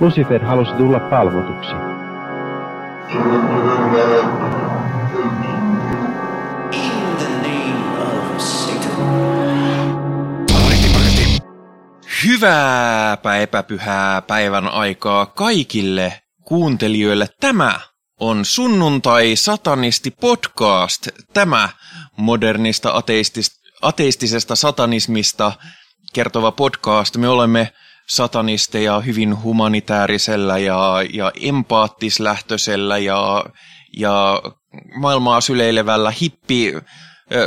Lucifer halusi tulla palvotuksi. Hyvääpä epäpyhää päivän aikaa kaikille kuuntelijoille. Tämä on sunnuntai satanisti podcast. Tämä modernista ateistisesta satanismista kertova podcast. Me olemme satanisteja hyvin humanitaarisella ja, ja empaattislähtöisellä ja, ja maailmaa syleilevällä hippi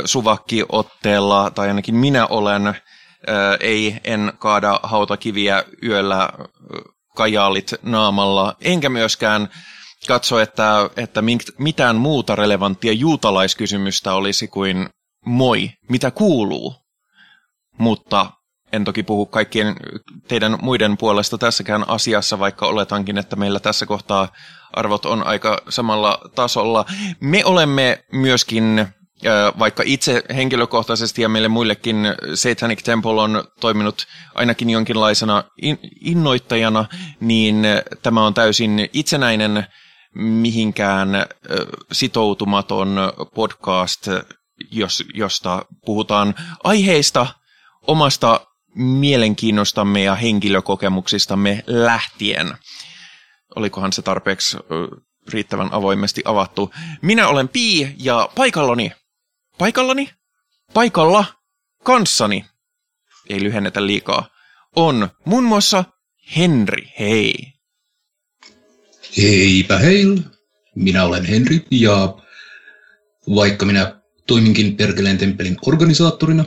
suvakkiotteella, tai ainakin minä olen, ei en kaada hautakiviä yöllä kajaalit naamalla, enkä myöskään katso, että, että mitään muuta relevanttia juutalaiskysymystä olisi kuin moi, mitä kuuluu. Mutta en toki puhu kaikkien teidän muiden puolesta tässäkään asiassa, vaikka oletankin, että meillä tässä kohtaa arvot on aika samalla tasolla. Me olemme myöskin, vaikka itse henkilökohtaisesti ja meille muillekin Satanic Temple on toiminut ainakin jonkinlaisena innoittajana, niin tämä on täysin itsenäinen mihinkään sitoutumaton podcast, jos, josta puhutaan aiheista omasta mielenkiinnostamme ja henkilökokemuksistamme lähtien. Olikohan se tarpeeksi riittävän avoimesti avattu. Minä olen Pii ja paikallani, paikallani, paikalla, kanssani, ei lyhennetä liikaa, on muun muassa Henri, hei. Heipä hei, minä olen Henri ja vaikka minä toiminkin Perkeleen temppelin organisaattorina,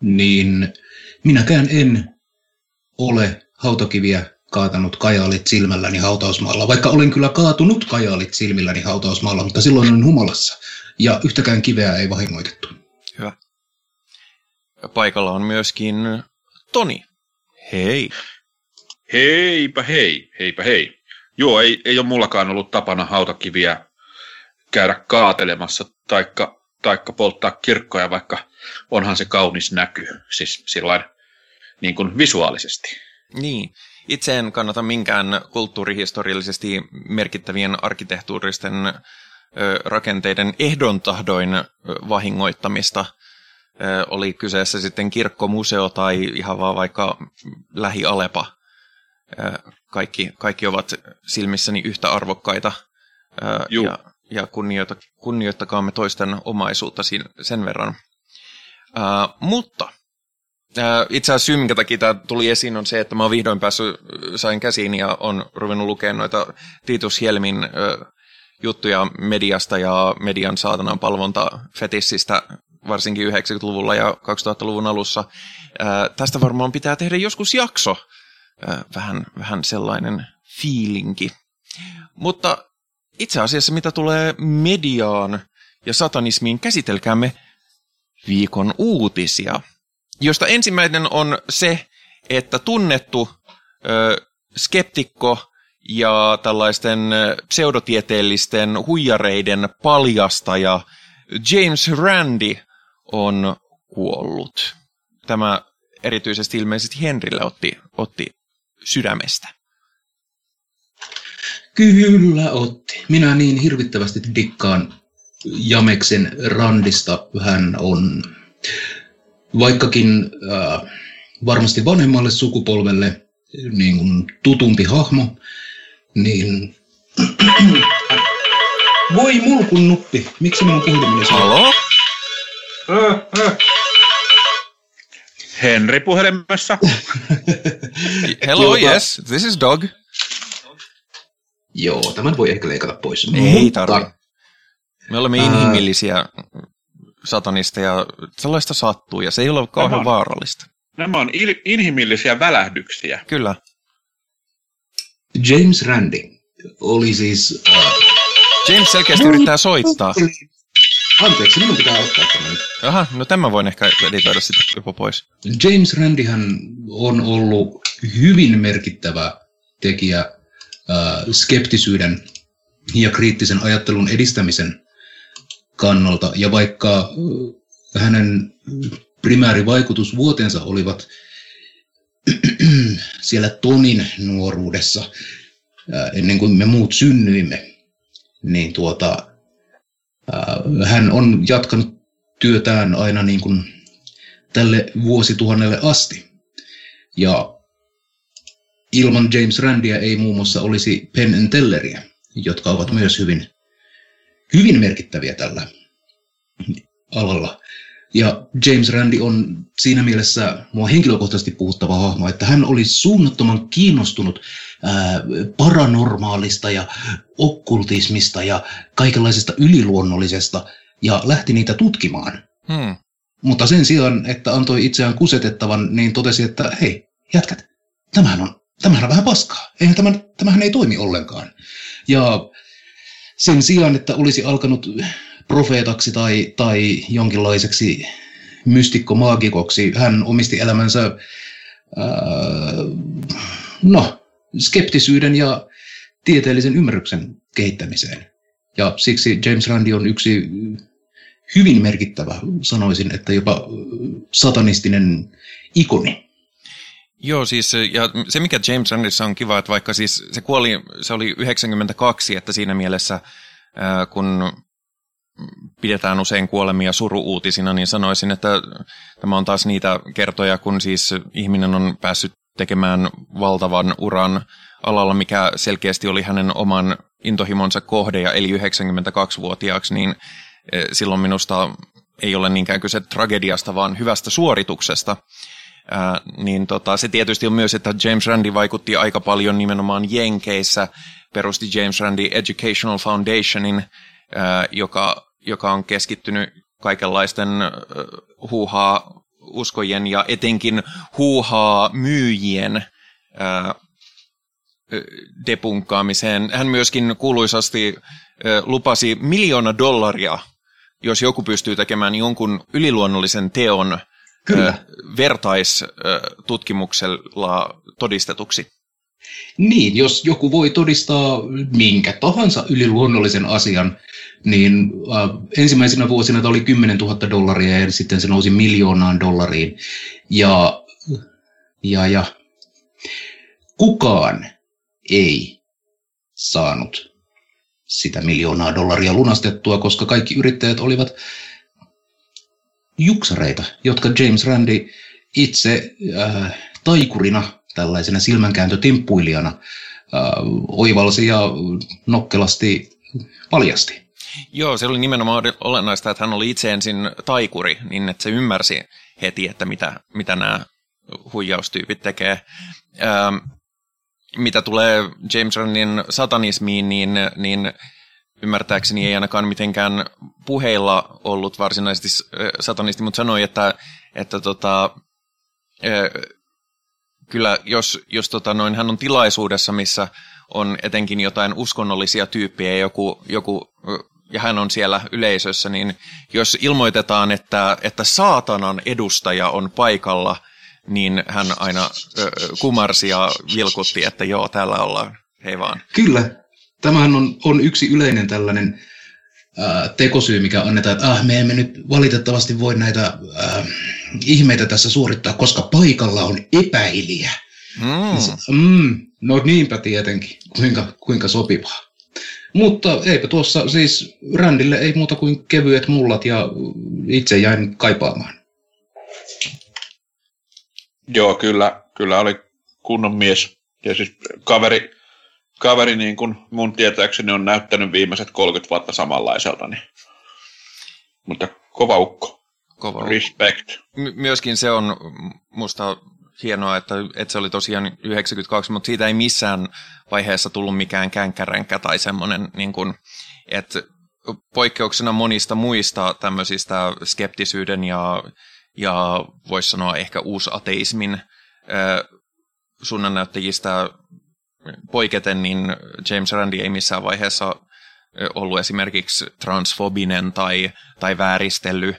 niin Minäkään en ole hautakiviä kaatanut kajaalit silmälläni hautausmaalla, vaikka olen kyllä kaatunut kajaalit silmilläni hautausmaalla, mutta silloin olen humalassa ja yhtäkään kiveä ei vahingoitettu. Hyvä. Ja paikalla on myöskin Toni. Hei. Heipä hei, heipä hei. Joo, ei, ei ole mullakaan ollut tapana hautakiviä käydä kaatelemassa taikka, taikka polttaa kirkkoja, vaikka onhan se kaunis näky. Siis sillain niin kuin visuaalisesti. Niin. Itse en kannata minkään kulttuurihistoriallisesti merkittävien arkkitehtuuristen rakenteiden ehdontahdoin vahingoittamista. Oli kyseessä sitten kirkkomuseo tai ihan vaan vaikka lähialepa. Kaikki, kaikki ovat silmissäni yhtä arvokkaita. Ja, ja kunnioita, kunnioittakaamme toisten omaisuutta sen verran. mutta itse asiassa syy, minkä takia tämä tuli esiin, on se, että mä oon vihdoin päässyt, sain käsiin ja on ruvennut lukemaan noita Titus Helmin juttuja mediasta ja median saatanan palvonta fetissistä varsinkin 90-luvulla ja 2000-luvun alussa. tästä varmaan pitää tehdä joskus jakso. vähän, vähän sellainen fiilinki. Mutta itse asiassa mitä tulee mediaan ja satanismiin, käsitelkäämme viikon uutisia – josta ensimmäinen on se, että tunnettu ö, skeptikko ja tällaisten pseudotieteellisten huijareiden paljastaja James Randi on kuollut. Tämä erityisesti ilmeisesti Henrille otti, otti sydämestä. Kyllä otti. Minä niin hirvittävästi dikkaan Jameksen Randista. Hän on vaikkakin äh, varmasti vanhemmalle sukupolvelle niin kuin tutumpi hahmo, niin... Voi mulkun nuppi, miksi minun puhelimeni saa? Halo? Äh, äh. Henri puhelimessa. Hello, Tuota... yes, this is dog. Joo, tämän voi ehkä leikata pois. Ei mutta... tarvi. Me olemme inhimillisiä satanisteja, sellaista sattuu ja se ei ole kauhean nämä on, vaarallista. Nämä on il- inhimillisiä välähdyksiä. Kyllä. James Randi oli siis... Uh... James selkeästi yrittää soittaa. Anteeksi, minun pitää ottaa tämän. Aha, no tämä voin ehkä editoida sitä jopa pois. James Randihan on ollut hyvin merkittävä tekijä uh, skeptisyyden ja kriittisen ajattelun edistämisen kannalta. Ja vaikka hänen primäärivaikutusvuotensa olivat siellä Tonin nuoruudessa, ennen kuin me muut synnyimme, niin tuota, hän on jatkanut työtään aina niin kuin tälle vuosituhannelle asti. Ja ilman James Randia ei muun muassa olisi Penn Telleria, jotka ovat myös hyvin, hyvin merkittäviä tällä alalla. Ja James Randi on siinä mielessä mua henkilökohtaisesti puhuttava hahmo, että hän oli suunnattoman kiinnostunut ää, paranormaalista ja okkultismista ja kaikenlaisesta yliluonnollisesta ja lähti niitä tutkimaan. Hmm. Mutta sen sijaan, että antoi itseään kusetettavan, niin totesi, että hei, jätkät, tämähän on, tämähän on vähän paskaa. Eihän tämän, tämähän ei toimi ollenkaan. Ja sen sijaan, että olisi alkanut profeetaksi tai, tai jonkinlaiseksi mystikkomaagikoksi. Hän omisti elämänsä ää, no, skeptisyyden ja tieteellisen ymmärryksen kehittämiseen. Ja siksi James Randi on yksi hyvin merkittävä, sanoisin, että jopa satanistinen ikoni. Joo, siis ja se mikä James Randissa on kiva, että vaikka siis se kuoli, se oli 92, että siinä mielessä kun pidetään usein kuolemia suruuutisina, niin sanoisin, että tämä on taas niitä kertoja, kun siis ihminen on päässyt tekemään valtavan uran alalla, mikä selkeästi oli hänen oman intohimonsa kohde ja eli 92-vuotiaaksi, niin silloin minusta ei ole niinkään kyse tragediasta, vaan hyvästä suorituksesta. Ää, niin tota, se tietysti on myös, että James Randi vaikutti aika paljon nimenomaan Jenkeissä, perusti James Randi Educational Foundationin, joka, joka on keskittynyt kaikenlaisten huuhaa uskojen ja etenkin huuhaa myyjien depunkkaamiseen. Hän myöskin kuuluisasti lupasi miljoona dollaria, jos joku pystyy tekemään jonkun yliluonnollisen teon Kyllä. vertaistutkimuksella todistetuksi. Niin, jos joku voi todistaa minkä tahansa yliluonnollisen asian, niin äh, ensimmäisenä vuosina tämä oli 10 000 dollaria ja sitten se nousi miljoonaan dollariin. Ja, ja, ja kukaan ei saanut sitä miljoonaa dollaria lunastettua, koska kaikki yrittäjät olivat juksareita, jotka James Randi itse äh, taikurina tällaisena silmänkääntötemppuilijana äh, oivalsi ja nokkelasti paljasti. Joo, se oli nimenomaan olennaista, että hän oli itse ensin taikuri, niin että se ymmärsi heti, että mitä, mitä nämä huijaustyypit tekee. Ähm, mitä tulee James Randin satanismiin, niin, niin ymmärtääkseni ei ainakaan mitenkään puheilla ollut varsinaisesti satanisti, mutta sanoi, että, että tota, kyllä jos, jos tota noin, hän on tilaisuudessa, missä on etenkin jotain uskonnollisia tyyppejä joku, joku, ja hän on siellä yleisössä, niin jos ilmoitetaan, että, että saatanan edustaja on paikalla, niin hän aina kumarsi ja vilkutti, että joo, täällä ollaan, hei vaan. Kyllä, tämähän on, on yksi yleinen tällainen tekosyy, mikä annetaan, että ah, me emme nyt valitettavasti voi näitä äh, ihmeitä tässä suorittaa, koska paikalla on epäilijä. Mm. Mm, no niinpä tietenkin, kuinka, kuinka sopivaa. Mutta eipä tuossa siis Rändille ei muuta kuin kevyet mullat ja itse jäin kaipaamaan. Joo, kyllä, kyllä oli kunnon mies. Ja siis kaveri, kaveri niin kuin mun tietääkseni on näyttänyt viimeiset 30 vuotta samanlaiselta. Niin. Mutta kova ukko. Kova ukko. Respect. My- myöskin se on musta hienoa, että, että se oli tosiaan 92, mutta siitä ei missään vaiheessa tullut mikään känkkäränkä tai semmoinen, niin kuin, että poikkeuksena monista muista tämmöisistä skeptisyyden ja, ja voisi sanoa ehkä uusateismin äh, suunnannäyttäjistä poiketen, niin James Randi ei missään vaiheessa ollut esimerkiksi transfobinen tai, tai vääristelly,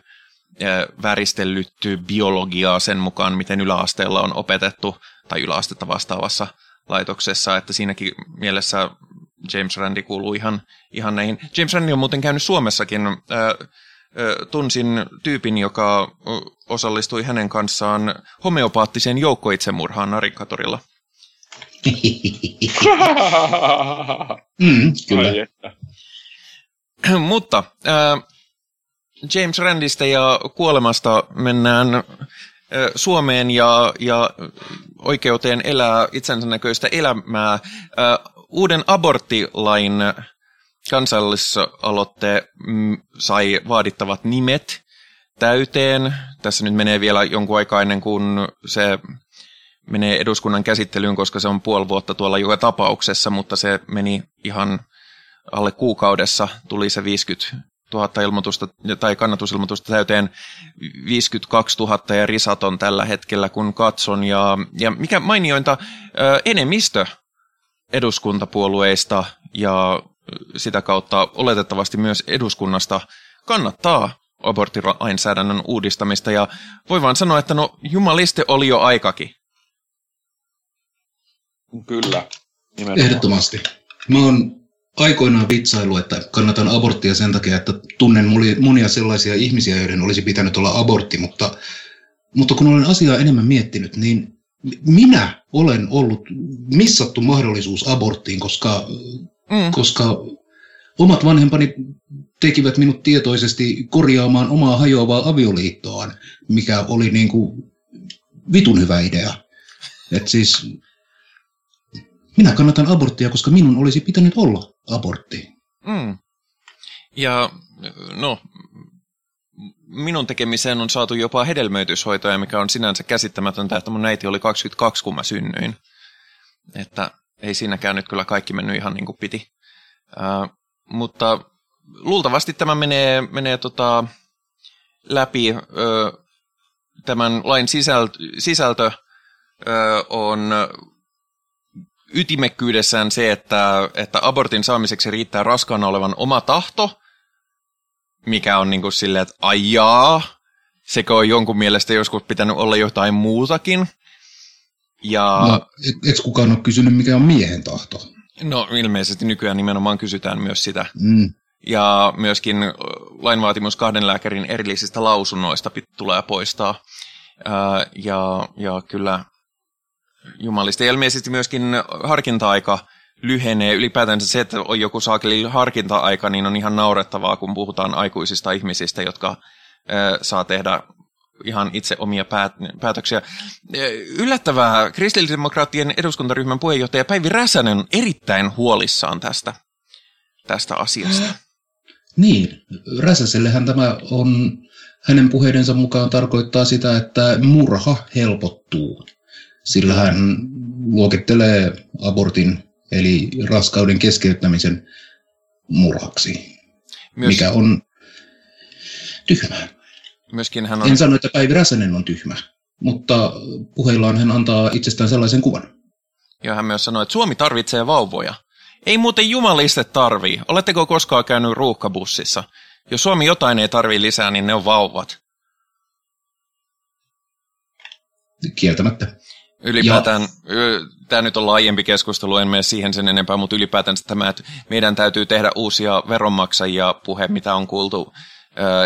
vääristellytty biologiaa sen mukaan, miten yläasteella on opetettu tai yläastetta vastaavassa laitoksessa, että siinäkin mielessä James Randi kuuluu ihan, ihan näihin. James Randi on muuten käynyt Suomessakin. tunsin tyypin, joka osallistui hänen kanssaan homeopaattiseen joukkoitsemurhaan Narikatorilla. Mm, kyllä. Mutta äh, James Randista ja kuolemasta mennään äh, Suomeen ja, ja oikeuteen elää itsensä näköistä elämää. Äh, uuden aborttilain kansallisaloitte mm, sai vaadittavat nimet täyteen. Tässä nyt menee vielä jonkun aikaa ennen kuin se menee eduskunnan käsittelyyn, koska se on puoli vuotta tuolla joka tapauksessa, mutta se meni ihan alle kuukaudessa, tuli se 50 000 ilmoitusta tai kannatusilmoitusta täyteen 52 000 ja risat on tällä hetkellä, kun katson. Ja, ja mikä mainiointa, enemmistö eduskuntapuolueista ja sitä kautta oletettavasti myös eduskunnasta kannattaa aborttilainsäädännön uudistamista. Ja voi vaan sanoa, että no jumaliste oli jo aikakin. Kyllä. Nimenomaan. Ehdottomasti. Mä oon aikoinaan vitsailu, että kannatan aborttia sen takia, että tunnen monia sellaisia ihmisiä, joiden olisi pitänyt olla abortti, mutta, mutta kun olen asiaa enemmän miettinyt, niin minä olen ollut missattu mahdollisuus aborttiin, koska, mm. koska omat vanhempani tekivät minut tietoisesti korjaamaan omaa hajoavaa avioliittoaan, mikä oli niin kuin vitun hyvä idea. Et siis minä kannatan aborttia, koska minun olisi pitänyt olla abortti. Mm. Ja no, minun tekemiseen on saatu jopa hedelmöityshoitoja, mikä on sinänsä käsittämätöntä, että mun äiti oli 22, kun mä synnyin. Että ei siinäkään nyt kyllä kaikki mennyt ihan niin kuin piti. Uh, mutta luultavasti tämä menee, menee tota läpi. Uh, tämän lain sisältö, sisältö uh, on ytimekkyydessään se, että, että abortin saamiseksi riittää raskaana olevan oma tahto, mikä on niin kuin silleen, että ajaa, sekö on jonkun mielestä joskus pitänyt olla jotain muutakin. Ja... No, eikö kukaan ole kysynyt, mikä on miehen tahto? No ilmeisesti nykyään nimenomaan kysytään myös sitä. Mm. Ja myöskin lainvaatimus kahden lääkärin erillisistä lausunnoista tulee poistaa. ja, ja kyllä jumalista. Ja ilmeisesti myöskin harkinta-aika lyhenee. Ylipäätään se, että on joku saakeli harkinta-aika, niin on ihan naurettavaa, kun puhutaan aikuisista ihmisistä, jotka saa tehdä ihan itse omia päät- päätöksiä. Yllättävää, kristillisdemokraattien eduskuntaryhmän puheenjohtaja Päivi Räsänen on erittäin huolissaan tästä, tästä asiasta. Niin, Räsäsellehän tämä on, hänen puheidensa mukaan tarkoittaa sitä, että murha helpottuu sillä hän luokittelee abortin eli raskauden keskeyttämisen murhaksi, Myös... mikä on tyhmää. Myöskin hän on... En sano, että Päivi Räsänen on tyhmä, mutta puheillaan hän antaa itsestään sellaisen kuvan. Ja hän myös sanoi, että Suomi tarvitsee vauvoja. Ei muuten jumaliste tarvii. Oletteko koskaan käynyt ruuhkabussissa? Jos Suomi jotain ei tarvii lisää, niin ne on vauvat. Kieltämättä. Ylipäätään, ja... tämä nyt on laajempi keskustelu, en mene siihen sen enempää, mutta ylipäätään tämä, että meidän täytyy tehdä uusia veronmaksajia puhe, mitä on kuultu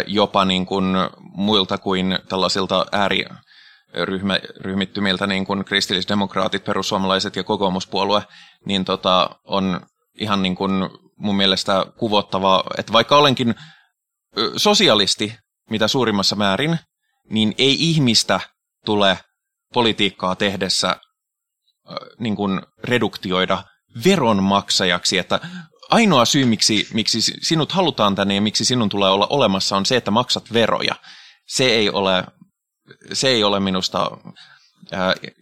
jopa niin kuin muilta kuin tällaisilta ääriryhmittymiltä, niin kuin kristillisdemokraatit, perussuomalaiset ja kokoomuspuolue, niin tota, on ihan niin kuin mun mielestä kuvottava, että vaikka olenkin sosialisti mitä suurimmassa määrin, niin ei ihmistä tule politiikkaa tehdessä niin kuin reduktioida veronmaksajaksi, että ainoa syy, miksi, miksi sinut halutaan tänne ja miksi sinun tulee olla olemassa, on se, että maksat veroja. Se ei ole, se ei ole minusta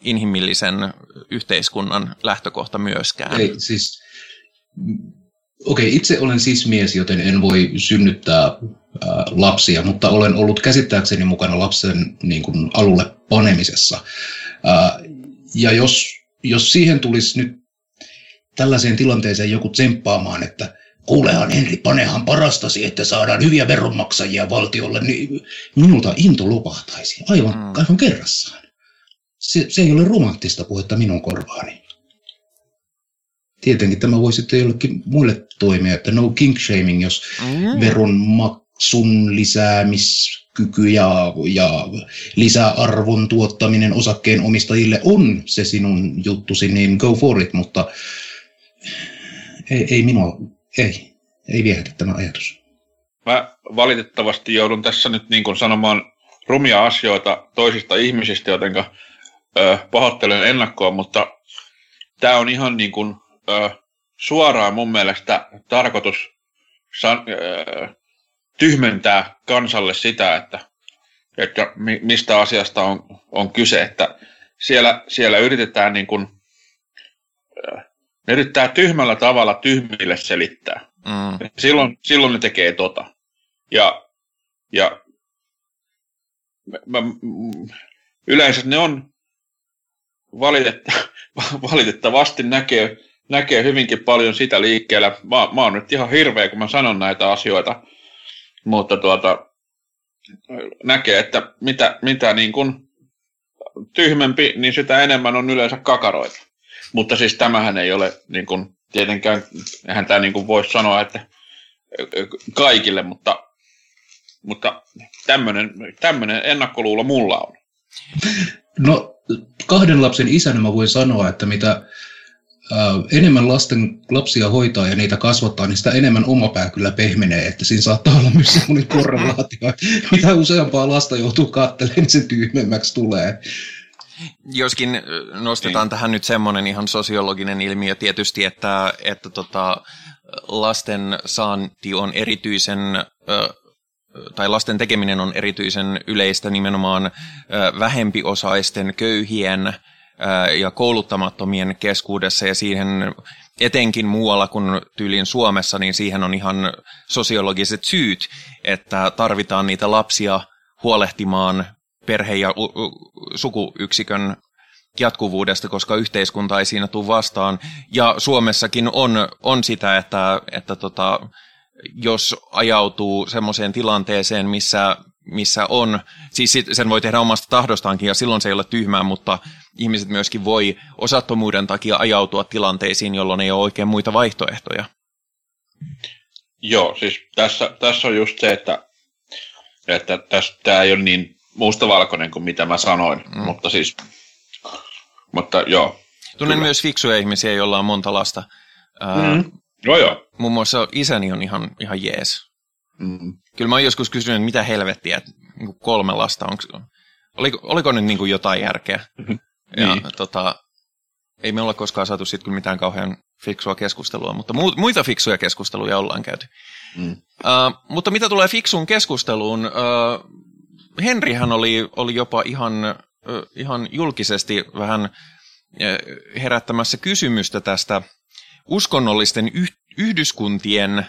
inhimillisen yhteiskunnan lähtökohta myöskään. Ei, siis, okei, itse olen siis mies, joten en voi synnyttää lapsia, mutta olen ollut käsittääkseni mukana lapsen niin kuin, alulle panemisessa. Ja jos, jos siihen tulisi nyt tällaiseen tilanteeseen joku tsemppaamaan, että kuulehan Henri, panehan parastasi, että saadaan hyviä veronmaksajia valtiolle, niin minulta into lopahtaisi aivan, mm. aivan kerrassaan. Se, se ei ole romanttista puhetta minun korvaani. Tietenkin tämä voi sitten jollekin muille toimia, että no king shaming, jos mm. Sun lisäämiskyky ja, ja lisäarvon tuottaminen osakkeen omistajille on se sinun juttusi, niin go for it, mutta ei, ei minua, ei, ei viehätä tämä ajatus. Mä valitettavasti joudun tässä nyt niin kuin sanomaan rumia asioita toisista ihmisistä, joten pahoittelen ennakkoa, mutta tämä on ihan niin kuin, ö, suoraan mun mielestä tarkoitus san, ö, tyhmentää kansalle sitä, että, että mistä asiasta on, on kyse. Että siellä, siellä yritetään niin kuin, ne yrittää tyhmällä tavalla tyhmille selittää. Mm. Silloin, silloin ne tekee tota. Ja, ja mä, mä, yleensä ne on valitetta, valitettavasti näkee, näkee hyvinkin paljon sitä liikkeellä. Mä, mä oon nyt ihan hirveä, kun mä sanon näitä asioita, mutta tuota, näkee, että mitä, mitä niin kuin tyhmempi, niin sitä enemmän on yleensä kakaroita. Mutta siis tämähän ei ole niin kuin, tietenkään, eihän tämä niin kuin voi sanoa, että kaikille, mutta, mutta tämmöinen, tämmöinen ennakkoluulo mulla on. No kahden lapsen isänä mä voin sanoa, että mitä enemmän lasten, lapsia hoitaa ja niitä kasvattaa, niin sitä enemmän oma pää kyllä pehmenee, että siinä saattaa olla myös sellainen korrelaatio, mitä useampaa lasta joutuu katselemaan, niin sen tyhmemmäksi tulee. Joskin nostetaan niin. tähän nyt semmoinen ihan sosiologinen ilmiö tietysti, että, että tota, lasten saanti on erityisen tai lasten tekeminen on erityisen yleistä nimenomaan vähempiosaisten, köyhien ja kouluttamattomien keskuudessa ja siihen etenkin muualla kuin tyylin Suomessa, niin siihen on ihan sosiologiset syyt, että tarvitaan niitä lapsia huolehtimaan perhe- ja sukuyksikön jatkuvuudesta, koska yhteiskunta ei siinä tule vastaan. Ja Suomessakin on, on sitä, että, että tota, jos ajautuu semmoiseen tilanteeseen, missä, missä on, siis sen voi tehdä omasta tahdostaankin ja silloin se ei ole tyhmää, mutta ihmiset myöskin voi osattomuuden takia ajautua tilanteisiin, jolloin ei ole oikein muita vaihtoehtoja. Joo, siis tässä, tässä on just se, että, että tämä ei ole niin mustavalkoinen kuin mitä mä sanoin, mm. mutta siis, mutta joo. Tunnen kyllä. myös fiksuja ihmisiä, joilla on monta lasta. Mm. Joo, joo. Muun muassa isäni on ihan, ihan jees. Mm. Kyllä mä oon joskus kysynyt, mitä helvettiä, että niin kolme lasta, onko, oliko, oliko nyt niin kuin jotain järkeä? Mm-hmm. Ja niin. tota, ei me olla koskaan saatu sitten mitään kauhean fiksua keskustelua, mutta muita fiksuja keskusteluja ollaan käyty. Mm. Uh, mutta mitä tulee fiksuun keskusteluun, uh, Henrihän oli, oli jopa ihan, uh, ihan julkisesti vähän uh, herättämässä kysymystä tästä uskonnollisten yh- yhdyskuntien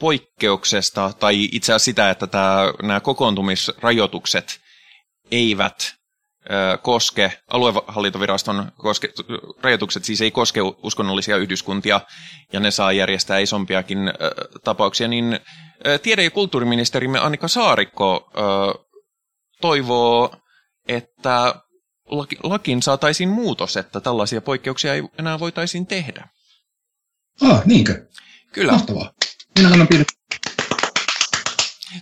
poikkeuksesta, tai itse asiassa sitä, että tämä, nämä kokoontumisrajoitukset eivät ö, koske, aluehallintoviraston koske, rajoitukset siis ei koske uskonnollisia yhdyskuntia, ja ne saa järjestää isompiakin ö, tapauksia, niin ö, tiede- ja kulttuuriministerimme Annika Saarikko ö, toivoo, että lakiin saataisiin muutos, että tällaisia poikkeuksia ei enää voitaisiin tehdä. Ah, niinkö? Kyllä. Mahtavaa. Minä annan pienet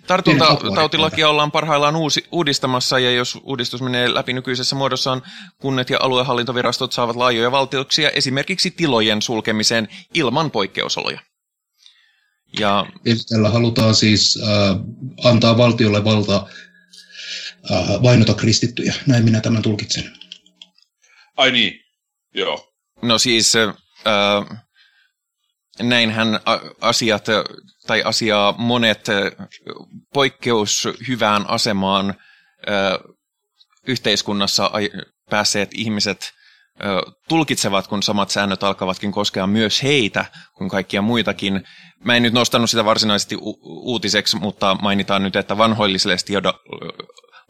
Tartuntatautilakia ollaan parhaillaan uusi, uudistamassa ja jos uudistus menee läpi nykyisessä muodossaan, kunnet ja aluehallintovirastot saavat laajoja valtuuksia esimerkiksi tilojen sulkemiseen ilman poikkeusoloja. Ja... Eli tällä halutaan siis äh, antaa valtiolle valta äh, vainota kristittyjä. Näin minä tämän tulkitsen. Ai niin, joo. No siis äh, näinhän asiat tai asiaa monet poikkeus hyvään asemaan yhteiskunnassa päässeet ihmiset tulkitsevat, kun samat säännöt alkavatkin koskea myös heitä, kuin kaikkia muitakin. Mä en nyt nostanut sitä varsinaisesti u- uutiseksi, mutta mainitaan nyt, että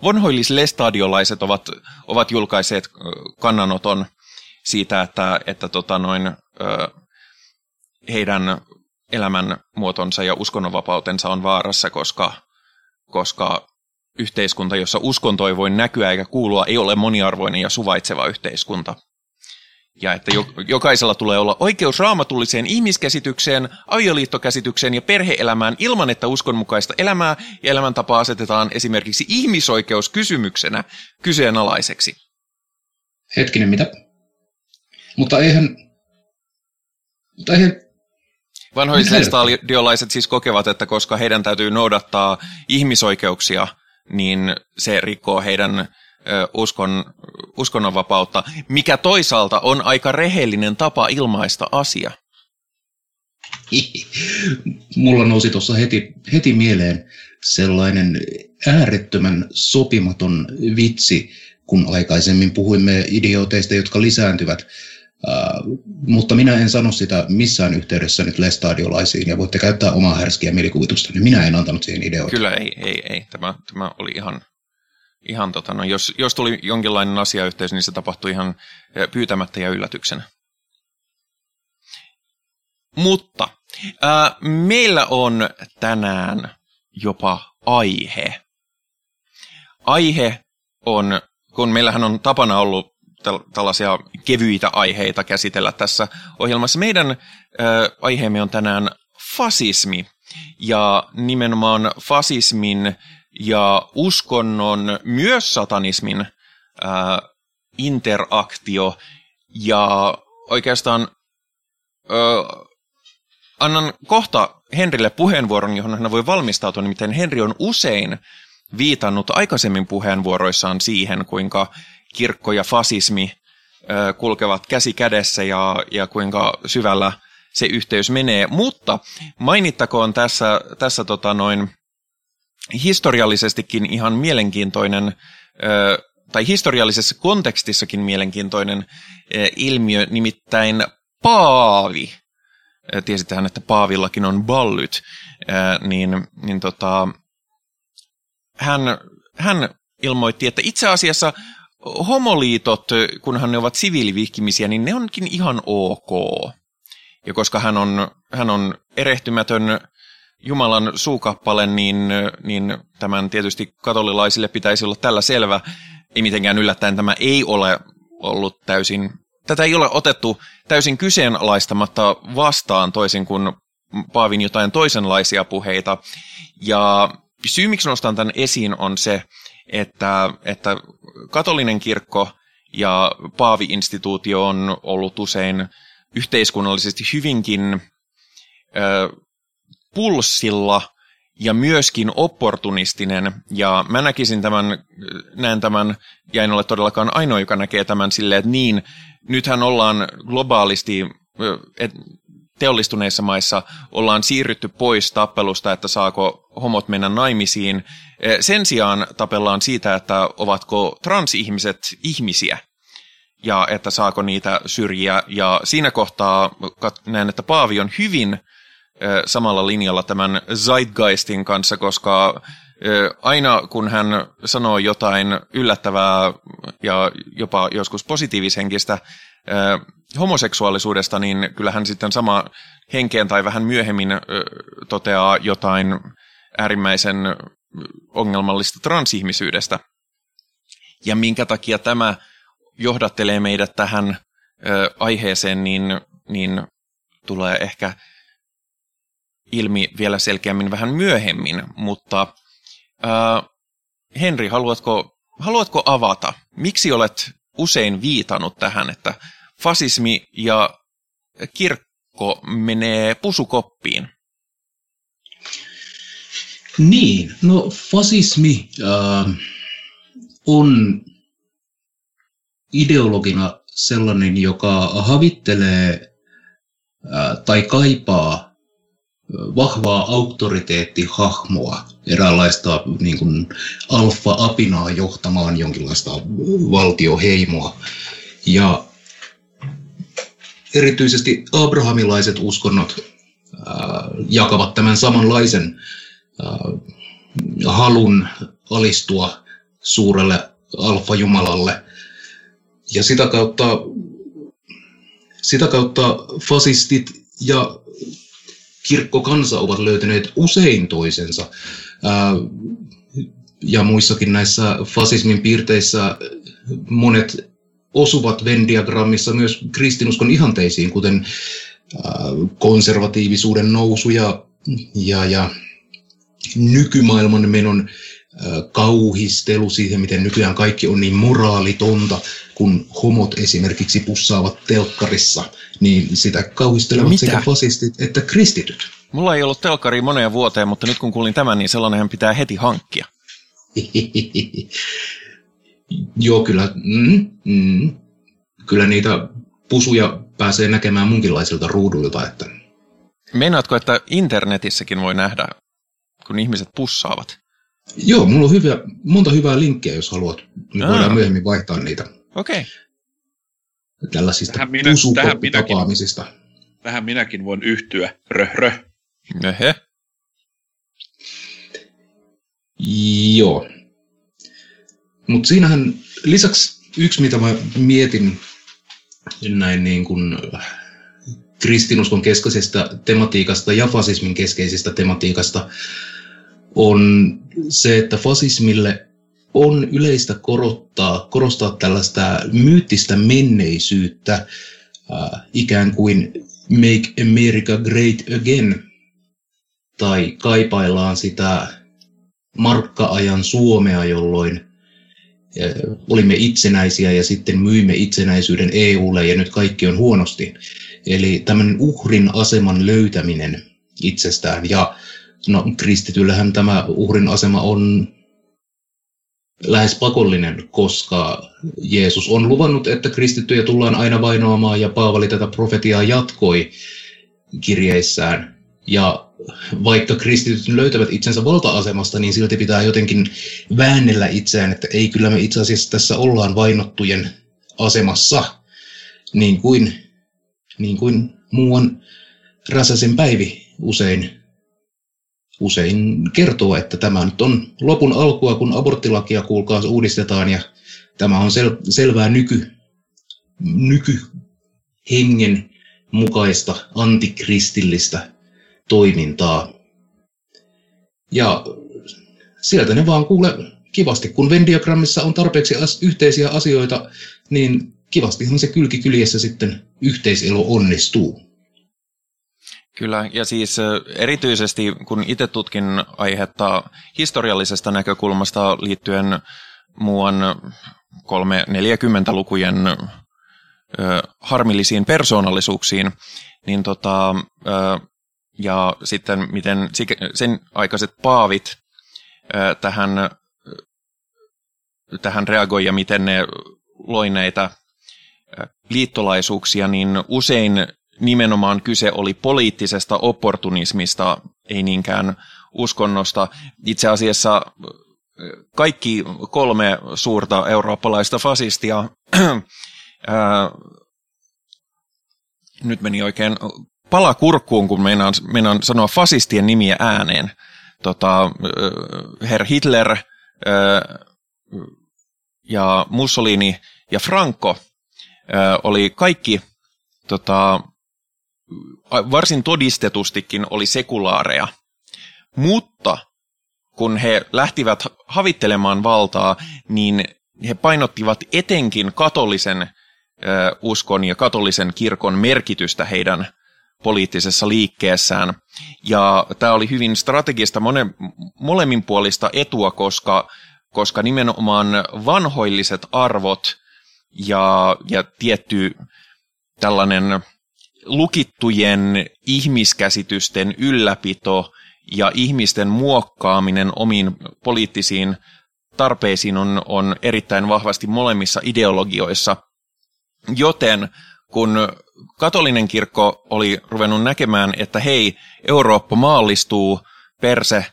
vanhoillislestadiolaiset ovat, ovat julkaiseet kannanoton siitä, että, että tota noin, heidän elämänmuotonsa ja uskonnonvapautensa on vaarassa, koska, koska yhteiskunta, jossa uskonto ei voi näkyä eikä kuulua, ei ole moniarvoinen ja suvaitseva yhteiskunta. ja että jokaisella tulee olla oikeus raamatulliseen ihmiskäsitykseen, avioliittokäsitykseen ja perheelämään ilman, että uskonmukaista elämää ja elämäntapaa asetetaan esimerkiksi ihmisoikeuskysymyksenä kyseenalaiseksi. Hetkinen, mitä? Mutta eihän... Mutta eihän Vanhoislestadiolaiset siis kokevat, että koska heidän täytyy noudattaa ihmisoikeuksia, niin se rikkoo heidän uskon, uskonnonvapautta, mikä toisaalta on aika rehellinen tapa ilmaista asia. Mulla nousi tuossa heti, heti mieleen sellainen äärettömän sopimaton vitsi, kun aikaisemmin puhuimme idioteista, jotka lisääntyvät. Mutta minä en sano sitä missään yhteydessä nyt lestadiolaisiin, ja voitte käyttää omaa härskiä mielikuvitusta, niin minä en antanut siihen ideoita. Kyllä ei, ei, ei. Tämä, tämä oli ihan, ihan tota, no, jos, jos tuli jonkinlainen asiayhteys, niin se tapahtui ihan pyytämättä ja yllätyksenä. Mutta ää, meillä on tänään jopa aihe. Aihe on, kun meillähän on tapana ollut tällaisia kevyitä aiheita käsitellä tässä ohjelmassa. Meidän ää, aiheemme on tänään fasismi ja nimenomaan fasismin ja uskonnon, myös satanismin interaktio ja oikeastaan annan kohta Henrille puheenvuoron, johon hän voi valmistautua, nimittäin Henri on usein viitannut aikaisemmin puheenvuoroissaan siihen, kuinka kirkko ja fasismi kulkevat käsi kädessä ja, ja kuinka syvällä se yhteys menee. Mutta mainittakoon tässä, tässä tota noin, historiallisestikin ihan mielenkiintoinen, tai historiallisessa kontekstissakin mielenkiintoinen ilmiö, nimittäin Paavi. Tiesitään, että Paavillakin on ballyt, niin, niin tota, hän, hän ilmoitti, että itse asiassa homoliitot, kunhan ne ovat siviilivihkimisiä, niin ne onkin ihan ok. Ja koska hän on, hän on erehtymätön Jumalan suukappale, niin, niin tämän tietysti katolilaisille pitäisi olla tällä selvä. Ei mitenkään yllättäen tämä ei ole ollut täysin, tätä ei ole otettu täysin kyseenalaistamatta vastaan toisin kuin Paavin jotain toisenlaisia puheita. Ja syy, miksi nostan tämän esiin, on se, että, että katolinen kirkko ja Paavi-instituutio on ollut usein yhteiskunnallisesti hyvinkin ö, pulssilla ja myöskin opportunistinen. Ja mä näkisin tämän, näen tämän, ja en ole todellakaan ainoa, joka näkee tämän silleen, että niin, nythän ollaan globaalisti, et, teollistuneissa maissa ollaan siirrytty pois tappelusta, että saako homot mennä naimisiin. Sen sijaan tapellaan siitä, että ovatko transihmiset ihmisiä ja että saako niitä syrjiä. Ja siinä kohtaa näen, että Paavi on hyvin samalla linjalla tämän Zeitgeistin kanssa, koska aina kun hän sanoo jotain yllättävää ja jopa joskus positiivishenkistä homoseksuaalisuudesta, niin kyllähän sitten sama henkeen tai vähän myöhemmin toteaa jotain äärimmäisen ongelmallista transihmisyydestä. Ja minkä takia tämä johdattelee meidät tähän aiheeseen, niin, niin tulee ehkä ilmi vielä selkeämmin vähän myöhemmin, mutta äh, Henri, haluatko, haluatko avata, miksi olet usein viitannut tähän, että fasismi ja kirkko menee pusukoppiin? Niin, no fasismi äh, on ideologina sellainen, joka havittelee äh, tai kaipaa vahvaa auktoriteettihahmoa, eräänlaista niin kuin alfa-apinaa johtamaan jonkinlaista valtioheimoa. Ja erityisesti abrahamilaiset uskonnot äh, jakavat tämän samanlaisen äh, halun alistua suurelle alfa-jumalalle. Ja sitä kautta, sitä kautta fasistit ja kirkkokansa ovat löytäneet usein toisensa. Ja muissakin näissä fasismin piirteissä monet osuvat Venn-diagrammissa myös kristinuskon ihanteisiin, kuten konservatiivisuuden nousu ja, ja, ja nykymaailman menon kauhistelu siihen, miten nykyään kaikki on niin moraalitonta, kun homot esimerkiksi pussaavat telkkarissa, niin sitä kauhistelevat Mitä? sekä fasistit että kristityt. Mulla ei ollut telkkari moneen vuoteen, mutta nyt kun kuulin tämän, niin sellainen pitää heti hankkia. Joo, kyllä. Mm, mm. Kyllä niitä pusuja pääsee näkemään munkilaisilta ruuduilta. Että... Meinaatko, että internetissäkin voi nähdä, kun ihmiset pussaavat? Joo, mulla on hyvä, monta hyvää linkkiä, jos haluat. Niin voidaan myöhemmin vaihtaa niitä. Okei. Okay. Tällaisista tähän minä, tähän minäkin, tähän minäkin voin yhtyä. Röh, röh. Joo. Mutta siinähän lisäksi yksi, mitä mä mietin näin niin kuin kristinuskon keskeisestä tematiikasta ja fasismin keskeisestä tematiikasta, on se, että fasismille on yleistä korottaa, korostaa tällaista myyttistä menneisyyttä, äh, ikään kuin Make America Great Again, tai kaipaillaan sitä markka-ajan Suomea, jolloin olimme itsenäisiä ja sitten myimme itsenäisyyden EUlle ja nyt kaikki on huonosti. Eli tämmöinen uhrin aseman löytäminen itsestään ja No kristityllähän tämä uhrin asema on lähes pakollinen, koska Jeesus on luvannut, että kristittyjä tullaan aina vainoamaan ja Paavali tätä profetiaa jatkoi kirjeissään. Ja vaikka kristityt löytävät itsensä valta-asemasta, niin silti pitää jotenkin väännellä itseään, että ei kyllä me itse asiassa tässä ollaan vainottujen asemassa, niin kuin, niin kuin muuan Räsäsen Päivi usein usein kertoo, että tämä nyt on lopun alkua, kun aborttilakia kuulkaa uudistetaan ja tämä on sel- selvää nyky, nykyhengen mukaista antikristillistä toimintaa. Ja sieltä ne vaan kuule kivasti, kun Venn-diagrammissa on tarpeeksi as- yhteisiä asioita, niin kivastihan se kylki kyljessä sitten yhteiselo onnistuu. Kyllä, ja siis erityisesti kun itse tutkin aihetta historiallisesta näkökulmasta liittyen muuan 340-lukujen harmillisiin persoonallisuuksiin, niin tota, ja sitten miten sen aikaiset paavit tähän, tähän reagoi ja miten ne loi näitä liittolaisuuksia, niin usein nimenomaan kyse oli poliittisesta opportunismista, ei niinkään uskonnosta. Itse asiassa kaikki kolme suurta eurooppalaista fasistia, ää, nyt meni oikein pala kurkkuun, kun meinaan, meinaan sanoa fasistien nimiä ääneen. Tota, Herr Hitler ja Mussolini ja Franco oli kaikki tota, varsin todistetustikin oli sekulaareja. Mutta kun he lähtivät havittelemaan valtaa, niin he painottivat etenkin katolisen uskon ja katolisen kirkon merkitystä heidän poliittisessa liikkeessään. Ja tämä oli hyvin strategista mone, molemminpuolista etua, koska, koska nimenomaan vanhoilliset arvot ja, ja tietty tällainen lukittujen ihmiskäsitysten ylläpito ja ihmisten muokkaaminen omiin poliittisiin tarpeisiin on, on erittäin vahvasti molemmissa ideologioissa. Joten kun katolinen kirkko oli ruvennut näkemään, että hei, Eurooppa maallistuu, perse,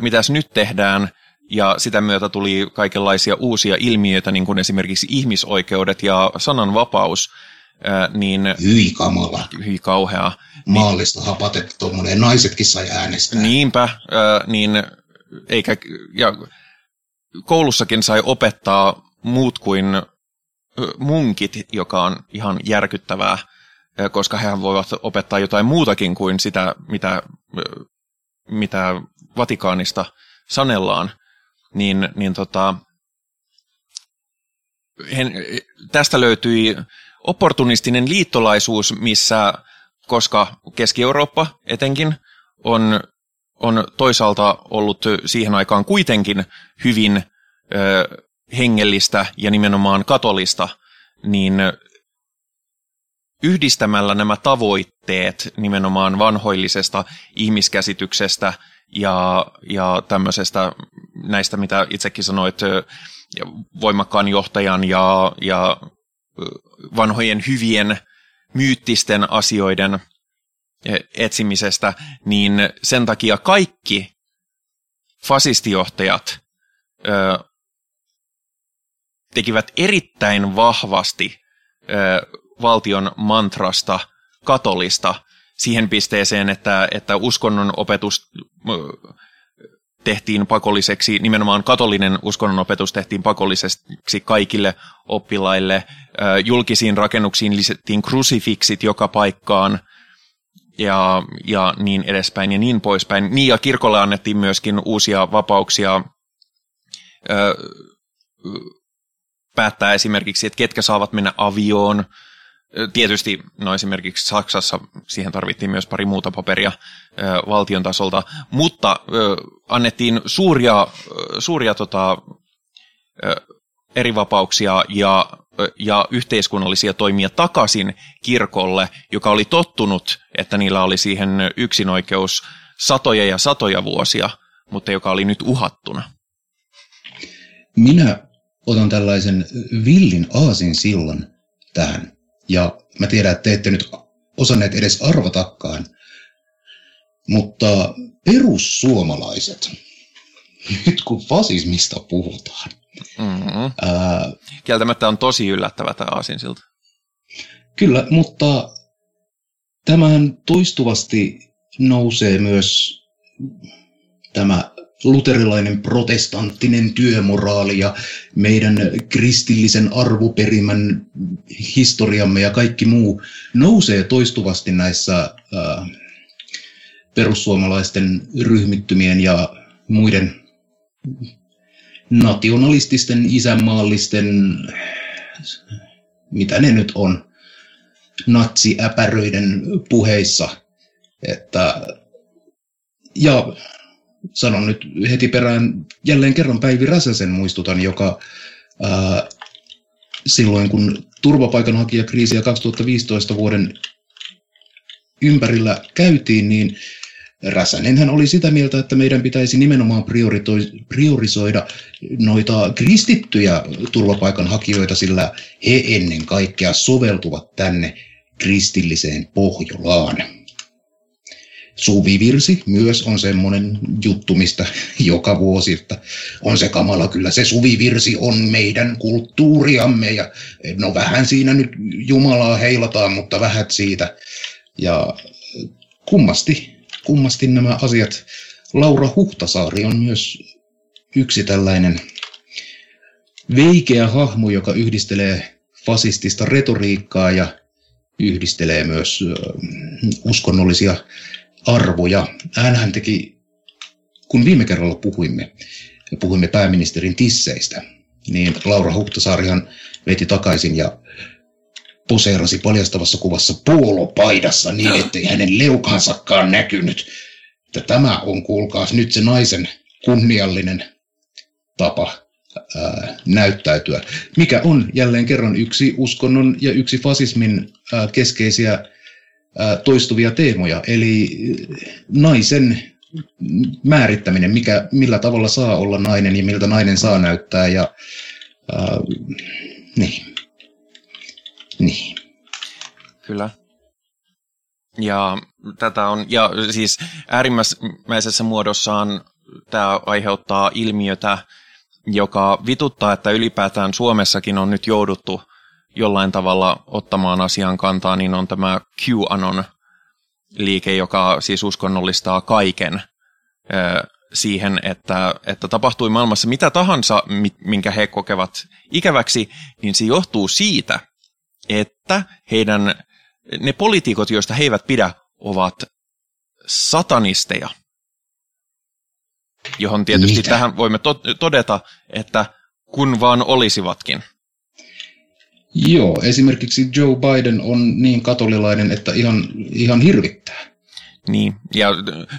mitäs nyt tehdään, ja sitä myötä tuli kaikenlaisia uusia ilmiöitä, niin kuin esimerkiksi ihmisoikeudet ja sananvapaus, niin... Hyi kamala. Hyi kauhea. Maallista niin, hapatetta tuommoinen, naisetkin sai äänestää. Niinpä, niin eikä, ja koulussakin sai opettaa muut kuin munkit, joka on ihan järkyttävää, koska he voivat opettaa jotain muutakin kuin sitä, mitä, mitä Vatikaanista sanellaan, niin, niin tota, tästä löytyi opportunistinen liittolaisuus, missä, koska Keski-Eurooppa etenkin on, on toisaalta ollut siihen aikaan kuitenkin hyvin ö, hengellistä ja nimenomaan katolista, niin yhdistämällä nämä tavoitteet nimenomaan vanhoillisesta ihmiskäsityksestä ja, ja tämmöisestä näistä, mitä itsekin sanoit, voimakkaan johtajan ja, ja vanhojen hyvien myyttisten asioiden etsimisestä, niin sen takia kaikki fasistijohtajat ö, tekivät erittäin vahvasti ö, valtion mantrasta katolista siihen pisteeseen, että, että uskonnon opetus tehtiin pakolliseksi, nimenomaan katolinen uskonnon opetus tehtiin pakolliseksi kaikille oppilaille. Julkisiin rakennuksiin lisättiin krusifiksit joka paikkaan ja, ja niin edespäin ja niin poispäin. Niin ja kirkolle annettiin myöskin uusia vapauksia päättää esimerkiksi, että ketkä saavat mennä avioon, Tietysti no esimerkiksi Saksassa siihen tarvittiin myös pari muuta paperia valtion tasolta, mutta annettiin suuria, suuria tota, eri vapauksia ja, ja yhteiskunnallisia toimia takaisin kirkolle, joka oli tottunut, että niillä oli siihen yksinoikeus satoja ja satoja vuosia, mutta joka oli nyt uhattuna. Minä otan tällaisen villin aasin sillan tähän. Ja mä tiedän, että te ette nyt osanneet edes arvatakaan, mutta perussuomalaiset, nyt kun fasismista puhutaan. Mm-hmm. Ää, Kieltämättä on tosi yllättävä tämä aasinsilta. Kyllä, mutta tämähän toistuvasti nousee myös tämä luterilainen protestanttinen työmoraali ja meidän kristillisen arvoperimän historiamme ja kaikki muu nousee toistuvasti näissä äh, perussuomalaisten ryhmittymien ja muiden nationalististen, isänmaallisten, mitä ne nyt on, natsiäpäröiden puheissa. Että, ja sanon nyt heti perään jälleen kerran Päivi Räsäsen muistutan, joka ää, silloin kun turvapaikanhakijakriisiä 2015 vuoden ympärillä käytiin, niin Räsänenhän oli sitä mieltä, että meidän pitäisi nimenomaan priorisoida noita kristittyjä turvapaikanhakijoita, sillä he ennen kaikkea soveltuvat tänne kristilliseen Pohjolaan. Suvivirsi myös on semmoinen juttu, mistä joka vuosi, että on se kamala, kyllä se suvivirsi on meidän kulttuuriamme ja no vähän siinä nyt Jumalaa heilataan, mutta vähät siitä. Ja kummasti, kummasti nämä asiat. Laura Huhtasaari on myös yksi tällainen veikeä hahmo, joka yhdistelee fasistista retoriikkaa ja yhdistelee myös uskonnollisia arvoja. Hänhän teki, kun viime kerralla puhuimme, puhuimme pääministerin tisseistä, niin Laura Huhtasaarihan veti takaisin ja poseerasi paljastavassa kuvassa puolopaidassa niin, ettei hänen leukansakaan näkynyt. Että tämä on, kuulkaas, nyt se naisen kunniallinen tapa ää, näyttäytyä, mikä on jälleen kerran yksi uskonnon ja yksi fasismin ää, keskeisiä toistuvia teemoja, eli naisen määrittäminen, mikä, millä tavalla saa olla nainen ja miltä nainen saa näyttää. Ja, äh, niin. niin. Kyllä. Ja tätä on, ja siis äärimmäisessä muodossaan tämä aiheuttaa ilmiötä, joka vituttaa, että ylipäätään Suomessakin on nyt jouduttu jollain tavalla ottamaan asian kantaa, niin on tämä QAnon liike, joka siis uskonnollistaa kaiken siihen, että, että tapahtui maailmassa mitä tahansa, minkä he kokevat ikäväksi, niin se johtuu siitä, että heidän, ne poliitikot, joista he eivät pidä, ovat satanisteja. Johon tietysti Mitä? tähän voimme to- todeta, että kun vaan olisivatkin. Joo, esimerkiksi Joe Biden on niin katolilainen, että ihan, ihan hirvittää. Niin, ja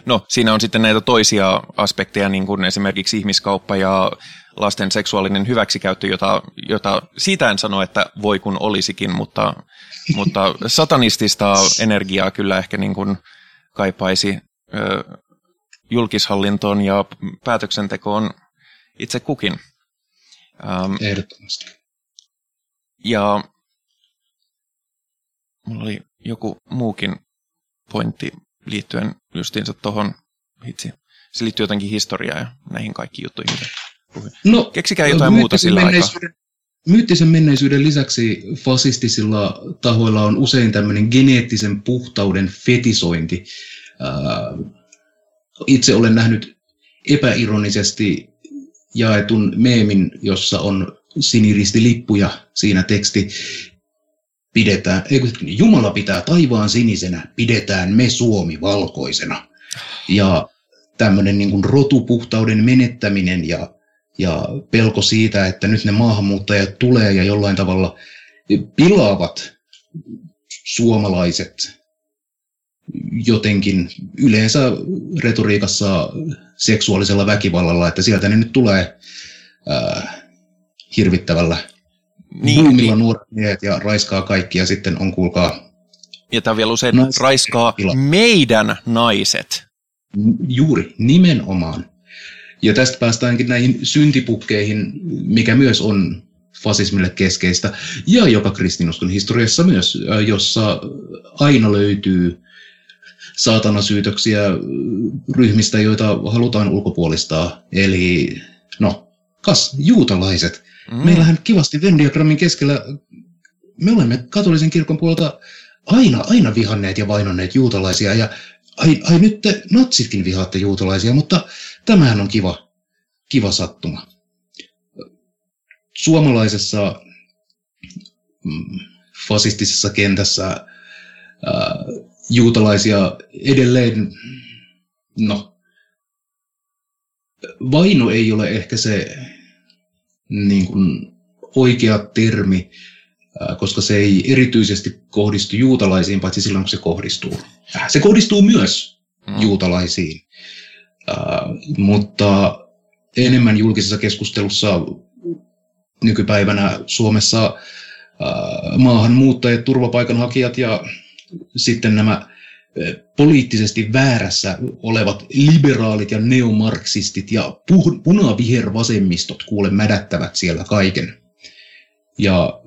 no siinä on sitten näitä toisia aspekteja, niin kuin esimerkiksi ihmiskauppa ja lasten seksuaalinen hyväksikäyttö, jota, jota siitä en sano, että voi kun olisikin, mutta, mutta satanistista energiaa kyllä ehkä niin kuin kaipaisi ö, julkishallintoon ja päätöksentekoon itse kukin. Ähm, Ehdottomasti. Ja mulla oli joku muukin pointti liittyen justiinsa tuohon, hitsi, se liittyy jotenkin historiaan ja näihin kaikkiin juttuihin. No, Keksikää jotain muuta sillä aikaa. Myyttisen menneisyyden lisäksi fasistisilla tahoilla on usein tämmöinen geneettisen puhtauden fetisointi. Itse olen nähnyt epäironisesti jaetun meemin, jossa on siniristilippuja siinä teksti pidetään, ei Jumala pitää taivaan sinisenä, pidetään me Suomi valkoisena. Ja tämmöinen niin rotupuhtauden menettäminen ja, ja pelko siitä, että nyt ne maahanmuuttajat tulee ja jollain tavalla pilaavat suomalaiset jotenkin yleensä retoriikassa seksuaalisella väkivallalla, että sieltä ne nyt tulee ää, hirvittävällä niin, buumilla niin. nuoret miehet ja raiskaa kaikki ja sitten on kuulkaa... Ja tämä vielä usein naiset raiskaa ila. meidän naiset. Juuri, nimenomaan. Ja tästä päästäänkin näihin syntipukkeihin, mikä myös on fasismille keskeistä, ja joka kristinuskon historiassa myös, jossa aina löytyy saatanasyytöksiä ryhmistä, joita halutaan ulkopuolistaa. Eli, no, kas, juutalaiset. Mm. Meillähän kivasti Venn keskellä, me olemme katolisen kirkon puolelta aina, aina vihanneet ja vainonneet juutalaisia, ja ai, ai nyt te natsitkin vihaatte juutalaisia, mutta tämähän on kiva, kiva sattuma. Suomalaisessa mm, fasistisessa kentässä ää, juutalaisia edelleen, no, vaino ei ole ehkä se niin kuin oikea termi, koska se ei erityisesti kohdistu juutalaisiin, paitsi silloin kun se kohdistuu. Äh, se kohdistuu myös mm. juutalaisiin, mutta enemmän julkisessa keskustelussa nykypäivänä Suomessa maahanmuuttajat, turvapaikanhakijat ja sitten nämä poliittisesti väärässä olevat liberaalit ja neomarksistit ja punavihervasemmistot kuule mädättävät siellä kaiken. Ja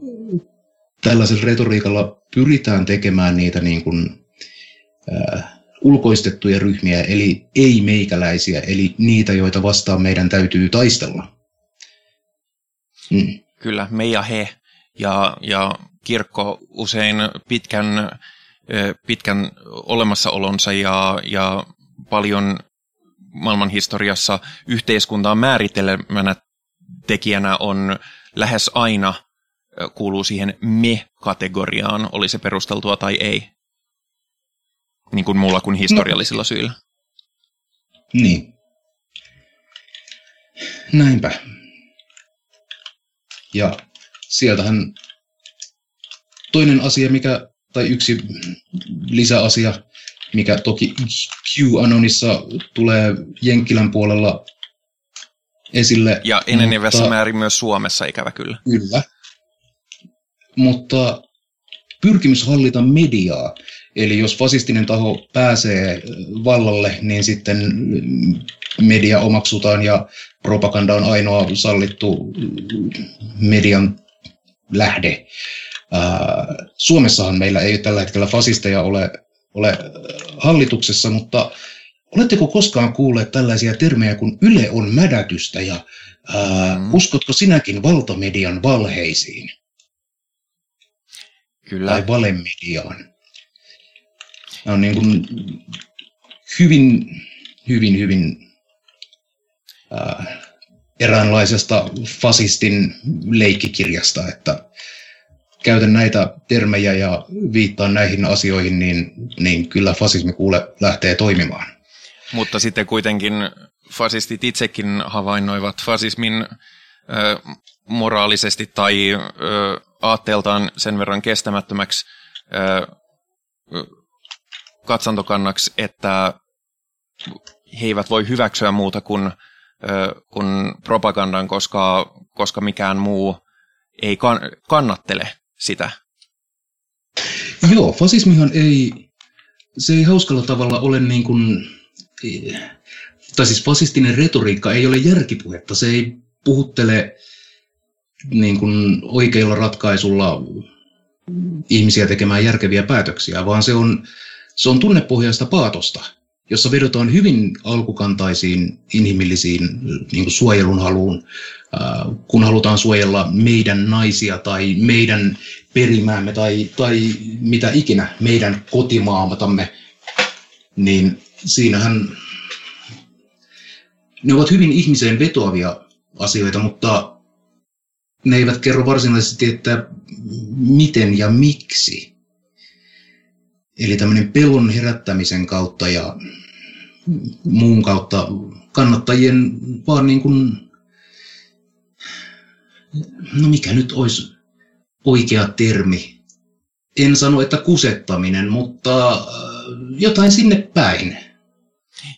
tällaisella retoriikalla pyritään tekemään niitä niin kuin, äh, ulkoistettuja ryhmiä, eli ei-meikäläisiä, eli niitä, joita vastaan meidän täytyy taistella. Mm. Kyllä, me ja he. Ja, ja kirkko usein pitkän pitkän olemassaolonsa ja, ja paljon maailmanhistoriassa yhteiskuntaa määritelmänä tekijänä on lähes aina kuuluu siihen me-kategoriaan, oli se perusteltua tai ei. Niin kuin mulla kuin historiallisilla no. syillä. Niin. Näinpä. Ja sieltähän toinen asia, mikä tai yksi lisäasia, mikä toki QAnonissa tulee Jenkkilän puolella esille. Ja enenevässä mutta, määrin myös Suomessa, ikävä kyllä. Kyllä. Mutta pyrkimys hallita mediaa, eli jos fasistinen taho pääsee vallalle, niin sitten media omaksutaan ja propaganda on ainoa sallittu median lähde. Suomessahan meillä ei tällä hetkellä fasisteja ole, ole hallituksessa, mutta oletteko koskaan kuulleet tällaisia termejä kuin Yle on mädätystä ja ää, mm. uskotko sinäkin valtamedian valheisiin? Kyllä. Tai valemediaan. Nämä on niin kuin hyvin, hyvin, hyvin ää, eräänlaisesta fasistin leikkikirjasta, että käytän näitä termejä ja viittaan näihin asioihin, niin, niin kyllä fasismi kuule lähtee toimimaan. Mutta sitten kuitenkin fasistit itsekin havainnoivat fasismin ö, moraalisesti tai ö, aatteeltaan sen verran kestämättömäksi ö, katsantokannaksi, että he eivät voi hyväksyä muuta kuin, ö, kuin propagandan, koska, koska mikään muu ei kan, kannattele sitä. Joo, fasismihan ei, se ei hauskalla tavalla ole niin kuin, tai siis fasistinen retoriikka ei ole järkipuhetta, se ei puhuttele niin kuin oikeilla ratkaisulla ihmisiä tekemään järkeviä päätöksiä, vaan se on, se on tunnepohjaista paatosta, jossa vedotaan hyvin alkukantaisiin inhimillisiin niin kuin suojelun haluun, kun halutaan suojella meidän naisia tai meidän perimäämme tai, tai mitä ikinä meidän kotimaatamme, niin siinähän ne ovat hyvin ihmiseen vetoavia asioita, mutta ne eivät kerro varsinaisesti, että miten ja miksi. Eli tämmöinen pelon herättämisen kautta ja muun kautta kannattajien vaan niin kuin, no mikä nyt olisi oikea termi. En sano, että kusettaminen, mutta äh, jotain sinne päin.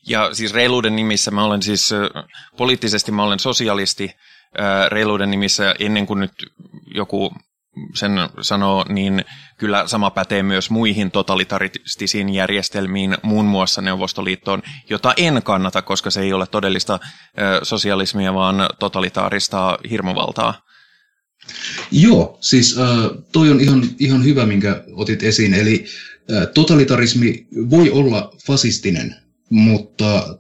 Ja siis reiluuden nimissä mä olen siis, poliittisesti mä olen sosialisti, reiluuden nimissä ennen kuin nyt joku sen sanoo, niin kyllä sama pätee myös muihin totalitaristisiin järjestelmiin, muun muassa Neuvostoliittoon, jota en kannata, koska se ei ole todellista sosialismia, vaan totalitaarista hirmuvaltaa. Joo, siis äh, toi on ihan, ihan hyvä, minkä otit esiin. Eli äh, totalitarismi voi olla fasistinen, mutta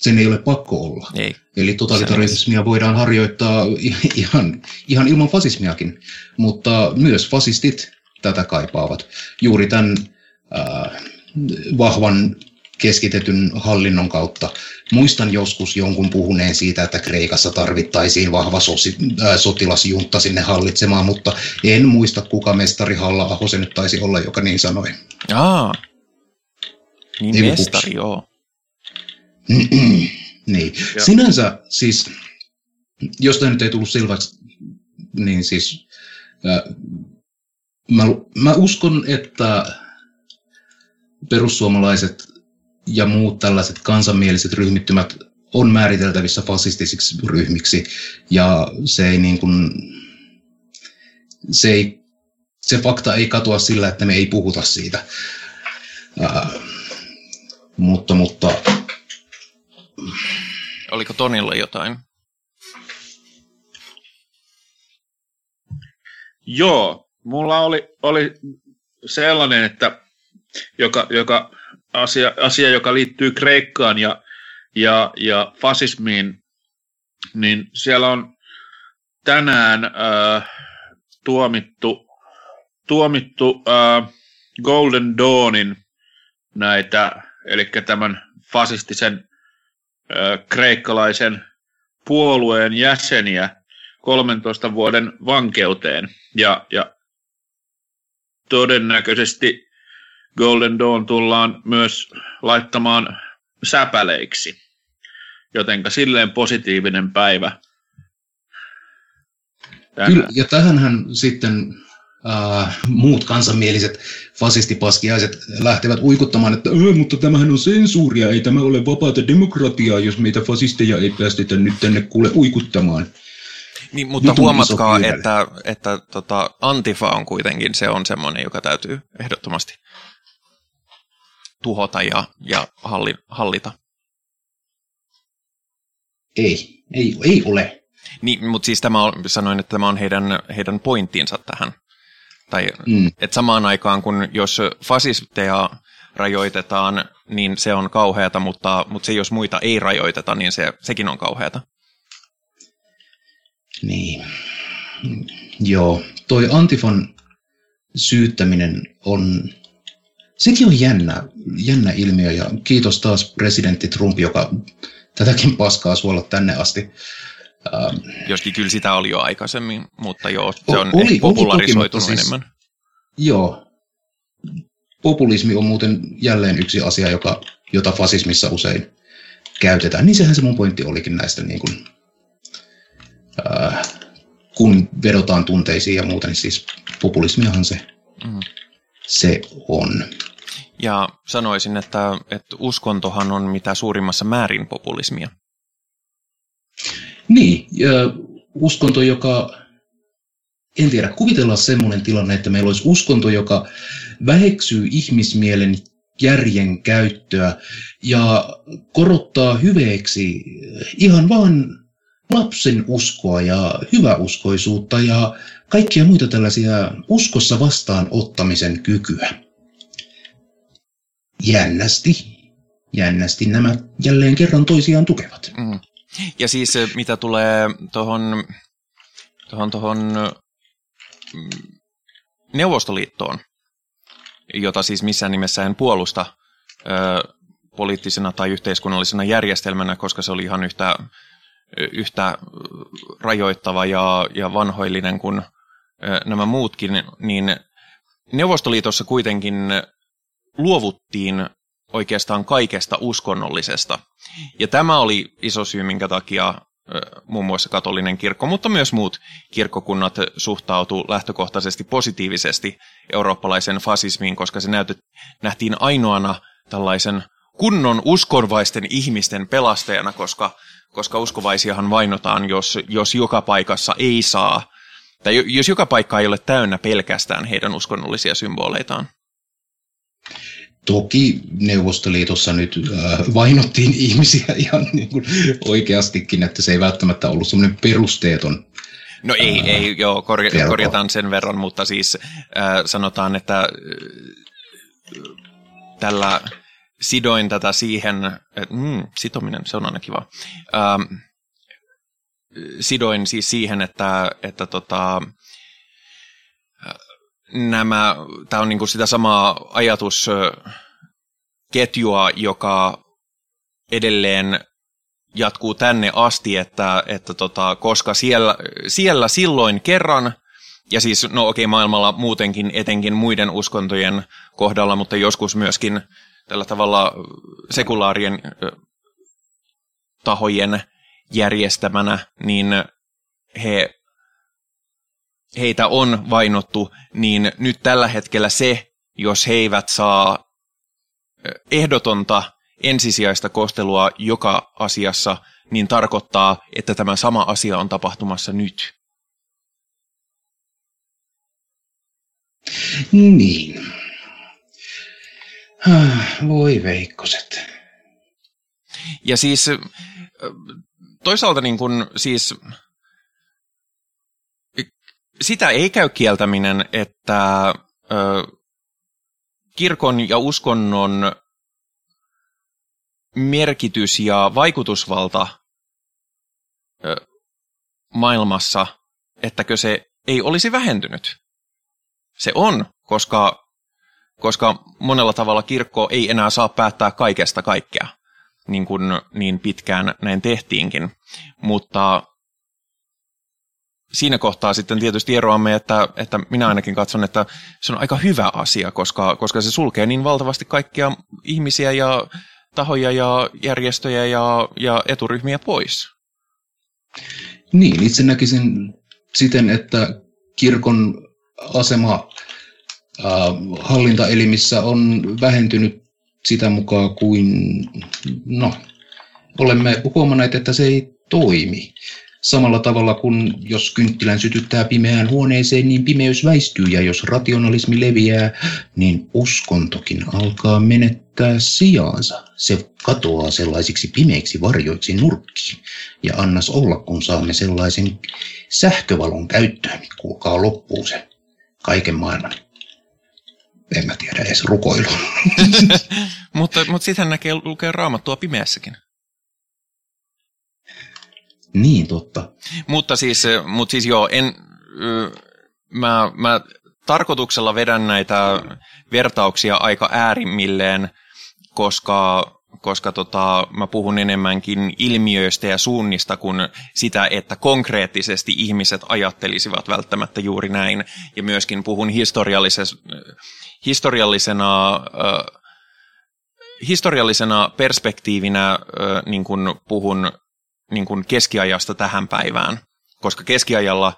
sen ei ole pakko olla. Ei. Eli totalitarismia voidaan harjoittaa ihan, ihan ilman fasismiakin, mutta myös fasistit tätä kaipaavat. Juuri tämän äh, vahvan keskitetyn hallinnon kautta. Muistan joskus jonkun puhuneen siitä, että Kreikassa tarvittaisiin vahva sosi, äh, sotilasjunta sinne hallitsemaan, mutta en muista, kuka mestari Halla-aho se nyt taisi olla, joka niin sanoi. Aa, niin Ei mestari, joo. niin. Ja. Sinänsä siis, jos tämä nyt ei tullut selväksi, niin siis äh, mä, mä uskon, että perussuomalaiset ja muut tällaiset kansanmieliset ryhmittymät on määriteltävissä fasistisiksi ryhmiksi ja se ei niin kuin, se, ei, se fakta ei katoa sillä, että me ei puhuta siitä. Ää, mutta, mutta Oliko Tonilla jotain? Joo, mulla oli, oli sellainen, että joka, joka asia, asia, joka liittyy Kreikkaan ja, ja, ja fasismiin, niin siellä on tänään äh, tuomittu, tuomittu äh, Golden Dawnin näitä, eli tämän fasistisen kreikkalaisen puolueen jäseniä 13 vuoden vankeuteen. Ja, ja todennäköisesti Golden Dawn tullaan myös laittamaan säpäleiksi. Jotenka silleen positiivinen päivä. Tänään. Kyllä, ja tähänhän sitten äh, muut kansanmieliset fasistipaskiaiset lähtevät uikuttamaan, että mutta tämähän on sensuuria, ei tämä ole vapaata demokratiaa, jos meitä fasisteja ei päästetä nyt tänne kuule uikuttamaan. Niin, mutta nyt huomatkaa, että, että tota, Antifa on kuitenkin, se on semmoinen, joka täytyy ehdottomasti tuhota ja, ja halli, hallita. Ei, ei, ei ole. Niin, mutta siis tämä on, sanoin, että tämä on heidän, heidän pointtinsa tähän. Tai mm. että samaan aikaan, kun jos fasisteja rajoitetaan, niin se on kauheata, mutta, mutta se jos muita ei rajoiteta, niin se, sekin on kauheata. Niin. Joo, toi Antifan syyttäminen on, sekin on jännä, jännä ilmiö ja kiitos taas presidentti Trump, joka tätäkin paskaa suolla tänne asti. Ähm, Joskin kyllä sitä oli jo aikaisemmin, mutta joo, se on oli, popularisoitunut oli toki, enemmän. Siis, joo. Populismi on muuten jälleen yksi asia, joka, jota fasismissa usein käytetään. Niin sehän se mun pointti olikin näistä niin kuin, äh, kun vedotaan tunteisiin ja muuta, niin siis populismiahan se, mm. se on. Ja sanoisin, että, että uskontohan on mitä suurimmassa määrin populismia. Niin, uskonto, joka, en tiedä, kuvitellaan semmoinen tilanne, että meillä olisi uskonto, joka väheksyy ihmismielen järjen käyttöä ja korottaa hyveeksi ihan vaan lapsen uskoa ja hyväuskoisuutta ja kaikkia muita tällaisia uskossa vastaan ottamisen kykyä. Jännästi, jännästi nämä jälleen kerran toisiaan tukevat. Mm. Ja siis mitä tulee tuohon tohon, tohon, mm, Neuvostoliittoon, jota siis missään nimessä en puolusta ö, poliittisena tai yhteiskunnallisena järjestelmänä, koska se oli ihan yhtä, yhtä rajoittava ja, ja vanhoillinen kuin ö, nämä muutkin, niin Neuvostoliitossa kuitenkin luovuttiin oikeastaan kaikesta uskonnollisesta. Ja tämä oli iso syy, minkä takia muun muassa katolinen kirkko, mutta myös muut kirkkokunnat suhtautu lähtökohtaisesti positiivisesti eurooppalaisen fasismiin, koska se näytet, nähtiin ainoana tällaisen kunnon uskonvaisten ihmisten pelastajana, koska, koska uskovaisiahan vainotaan, jos, jos joka paikassa ei saa, tai jos joka paikka ei ole täynnä pelkästään heidän uskonnollisia symboleitaan. Toki Neuvostoliitossa nyt äh, vainottiin ihmisiä ihan niin kuin oikeastikin, että se ei välttämättä ollut semmoinen perusteeton No ei, äh, ei joo, korja- korjataan sen verran, mutta siis äh, sanotaan, että äh, tällä sidoin tätä siihen, että mm, sitominen, se on aina kiva. Ähm, sidoin siis siihen, että, että tota, äh, nämä, tämä on niinku sitä samaa ajatusketjua, joka edelleen jatkuu tänne asti, että, että tota, koska siellä, siellä silloin kerran, ja siis no okei maailmalla muutenkin etenkin muiden uskontojen kohdalla, mutta joskus myöskin tällä tavalla sekulaarien tahojen järjestämänä, niin he heitä on vainottu, niin nyt tällä hetkellä se, jos he eivät saa ehdotonta ensisijaista kohtelua joka asiassa, niin tarkoittaa, että tämä sama asia on tapahtumassa nyt. Niin. Voi veikkoset. Ja siis toisaalta niin kun, siis sitä ei käy kieltäminen, että ö, kirkon ja uskonnon merkitys ja vaikutusvalta ö, maailmassa, ettäkö se ei olisi vähentynyt. Se on, koska, koska monella tavalla kirkko ei enää saa päättää kaikesta kaikkea, niin kuin niin pitkään näin tehtiinkin. Mutta siinä kohtaa sitten tietysti eroamme, että, että minä ainakin katson, että se on aika hyvä asia, koska, koska se sulkee niin valtavasti kaikkia ihmisiä ja tahoja ja järjestöjä ja, ja eturyhmiä pois. Niin, itse näkisin siten, että kirkon asema äh, hallintaelimissä on vähentynyt sitä mukaan kuin, no, olemme huomanneet, että se ei toimi. Samalla tavalla kuin jos kynttilän sytyttää pimeään huoneeseen, niin pimeys väistyy ja jos rationalismi leviää, niin uskontokin alkaa menettää sijaansa. Se katoaa sellaisiksi pimeiksi varjoiksi nurkkiin. Ja annas olla, kun saamme sellaisen sähkövalon käyttöön, niin kuulkaa loppuu se kaiken maailman en mä tiedä edes rukoilu. mutta mutta sitten näkee lukee raamattua pimeässäkin. Niin, totta. Mutta siis, mutta siis joo, en, mä, mä tarkoituksella vedän näitä vertauksia aika äärimmilleen, koska, koska tota, mä puhun enemmänkin ilmiöistä ja suunnista kuin sitä, että konkreettisesti ihmiset ajattelisivat välttämättä juuri näin. Ja myöskin puhun historiallisena, historiallisena, historiallisena perspektiivinä, niin kuin puhun niin kuin keskiajasta tähän päivään, koska keskiajalla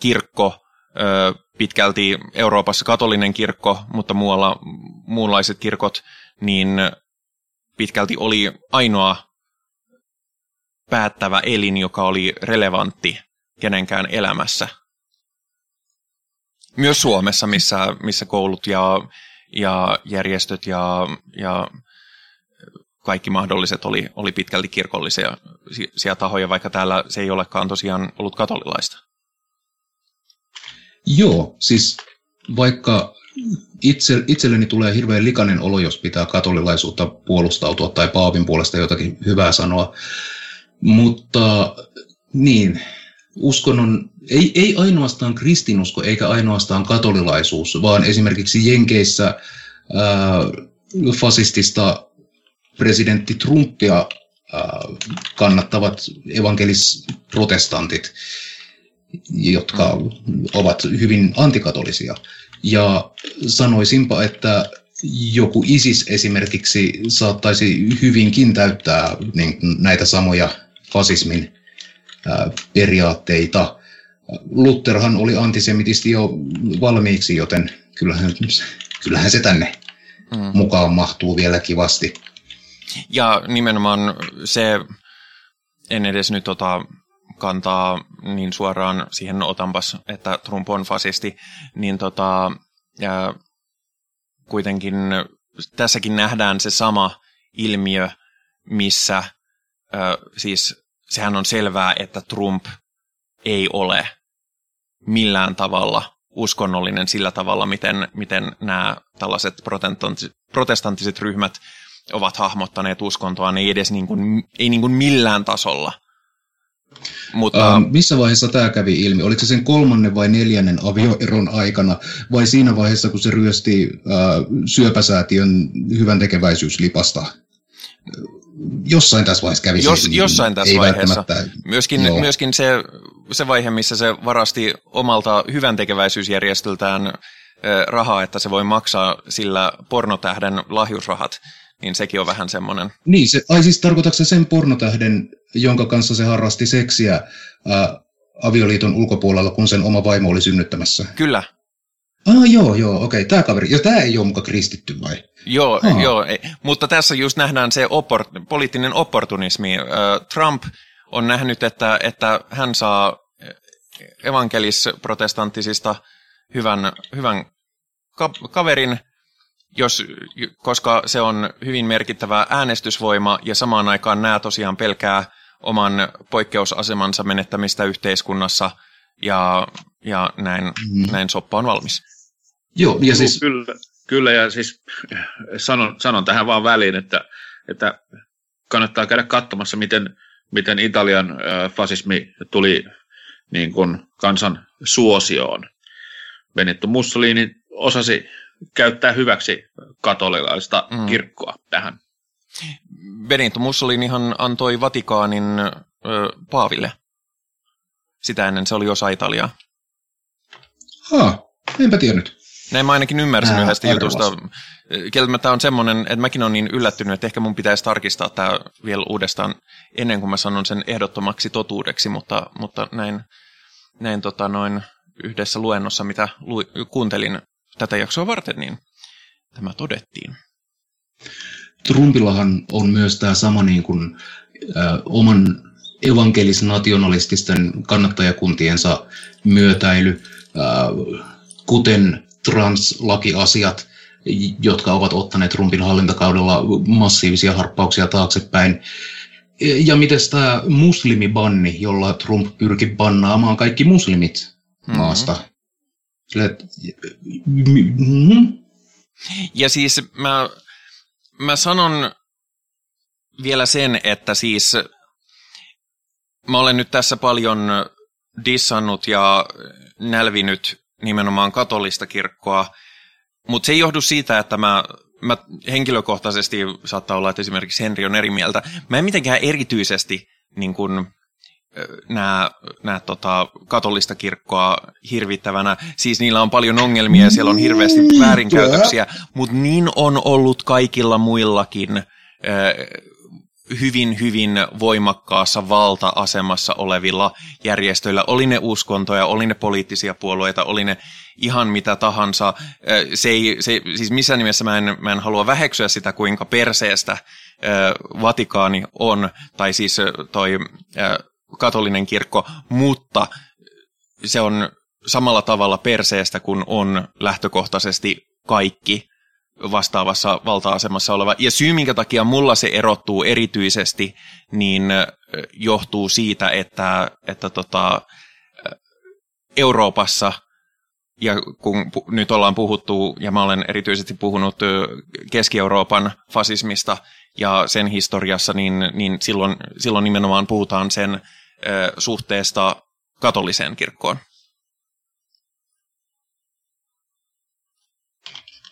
kirkko, pitkälti Euroopassa katolinen kirkko, mutta muualla muunlaiset kirkot, niin pitkälti oli ainoa päättävä elin, joka oli relevantti kenenkään elämässä. Myös Suomessa, missä, missä koulut ja, ja järjestöt ja, ja kaikki mahdolliset oli, oli pitkälti kirkollisia tahoja, vaikka täällä se ei olekaan tosiaan ollut katolilaista. Joo, siis vaikka itse, itselleni tulee hirveän likainen olo, jos pitää katolilaisuutta puolustautua tai paavin puolesta jotakin hyvää sanoa, mutta niin, uskonnon, ei, ei ainoastaan kristinusko eikä ainoastaan katolilaisuus, vaan esimerkiksi Jenkeissä ää, fasistista presidentti Trumpia ää, kannattavat evankelis-protestantit, jotka ovat hyvin antikatolisia. Ja sanoisinpa, että joku ISIS esimerkiksi saattaisi hyvinkin täyttää niin, näitä samoja fasismin ää, periaatteita. Lutherhan oli antisemitisti jo valmiiksi, joten kyllähän, kyllähän se tänne mm. mukaan mahtuu vielä kivasti. Ja nimenomaan se, en edes nyt ota kantaa niin suoraan siihen otanpas, että Trump on fasisti, niin tota, ja kuitenkin tässäkin nähdään se sama ilmiö, missä ö, siis sehän on selvää, että Trump ei ole millään tavalla uskonnollinen sillä tavalla, miten, miten nämä tällaiset protestanttiset ryhmät ovat hahmottaneet uskontoa, ne ei edes niin kuin, ei niin kuin millään tasolla. Mutta... Uh, missä vaiheessa tämä kävi ilmi? Oliko se sen kolmannen vai neljännen avioeron aikana, vai siinä vaiheessa, kun se ryösti uh, syöpäsäätiön hyvän tekeväisyyslipasta? Jossain tässä vaiheessa kävi Jos, siis, Jossain tässä ei vaiheessa. Myöskin, myöskin se, se vaihe, missä se varasti omalta hyvän tekeväisyysjärjestöltään rahaa, että se voi maksaa sillä pornotähden lahjusrahat niin sekin on vähän semmoinen. Niin, se, ai siis tarkoitatko se sen pornotähden, jonka kanssa se harrasti seksiä ää, avioliiton ulkopuolella, kun sen oma vaimo oli synnyttämässä? Kyllä. Ah, joo, joo, okei, tämä kaveri. Ja tämä ei ole muka kristitty vai? Joo, ah. joo, ei. mutta tässä just nähdään se oppor- poliittinen opportunismi. Trump on nähnyt, että, että hän saa evankelis-protestanttisista hyvän, hyvän ka- kaverin, jos, koska se on hyvin merkittävä äänestysvoima ja samaan aikaan nämä tosiaan pelkää oman poikkeusasemansa menettämistä yhteiskunnassa ja, ja näin, mm. näin soppa on valmis. Joo, ja siis... Kyllä, kyllä ja siis sanon, sanon tähän vaan väliin, että, että kannattaa käydä katsomassa, miten, miten Italian äh, fasismi tuli niin kuin kansan suosioon. Benito Mussolini osasi käyttää hyväksi katolilaista mm. kirkkoa tähän. Benito Mussolinihan antoi Vatikaanin ö, Paaville. Sitä ennen se oli osa Italiaa. Ha, enpä tiennyt. Näin mä ainakin ymmärsin Ää, yhdestä arvas. jutusta. Kieltämättä on semmoinen, että mäkin olen niin yllättynyt, että ehkä mun pitäisi tarkistaa tämä vielä uudestaan ennen kuin mä sanon sen ehdottomaksi totuudeksi, mutta, mutta näin, näin tota noin yhdessä luennossa, mitä lu, kuuntelin tätä jaksoa varten, niin tämä todettiin. Trumpillahan on myös tämä sama niin kuin, äh, oman evankelis-nationalististen kannattajakuntiensa myötäily, äh, kuten translakiasiat, jotka ovat ottaneet Trumpin hallintakaudella massiivisia harppauksia taaksepäin. Ja miten tämä muslimibanni, jolla Trump pyrki bannaamaan kaikki muslimit mm-hmm. Sille, mm-hmm. Ja siis mä, mä sanon vielä sen, että siis mä olen nyt tässä paljon dissannut ja nälvinyt nimenomaan katolista kirkkoa, mutta se ei johdu siitä, että mä, mä henkilökohtaisesti saattaa olla, että esimerkiksi Henri on eri mieltä. Mä en mitenkään erityisesti niin kun, nämä, nämä tota, katolista kirkkoa hirvittävänä. Siis niillä on paljon ongelmia ja siellä on hirveästi väärinkäytöksiä, mutta niin on ollut kaikilla muillakin hyvin, hyvin voimakkaassa valta-asemassa olevilla järjestöillä, oli ne uskontoja, oli ne poliittisia puolueita, oli ne ihan mitä tahansa. Se ei, se, siis missään nimessä mä en, mä en halua väheksyä sitä, kuinka perseestä Vatikaani on, tai siis toi katolinen kirkko, mutta se on samalla tavalla perseestä kuin on lähtökohtaisesti kaikki vastaavassa valta-asemassa oleva. Ja syy, minkä takia mulla se erottuu erityisesti, niin johtuu siitä, että, että tota, Euroopassa, ja kun nyt ollaan puhuttu, ja mä olen erityisesti puhunut Keski-Euroopan fasismista ja sen historiassa, niin, niin silloin, silloin nimenomaan puhutaan sen suhteesta katoliseen kirkkoon.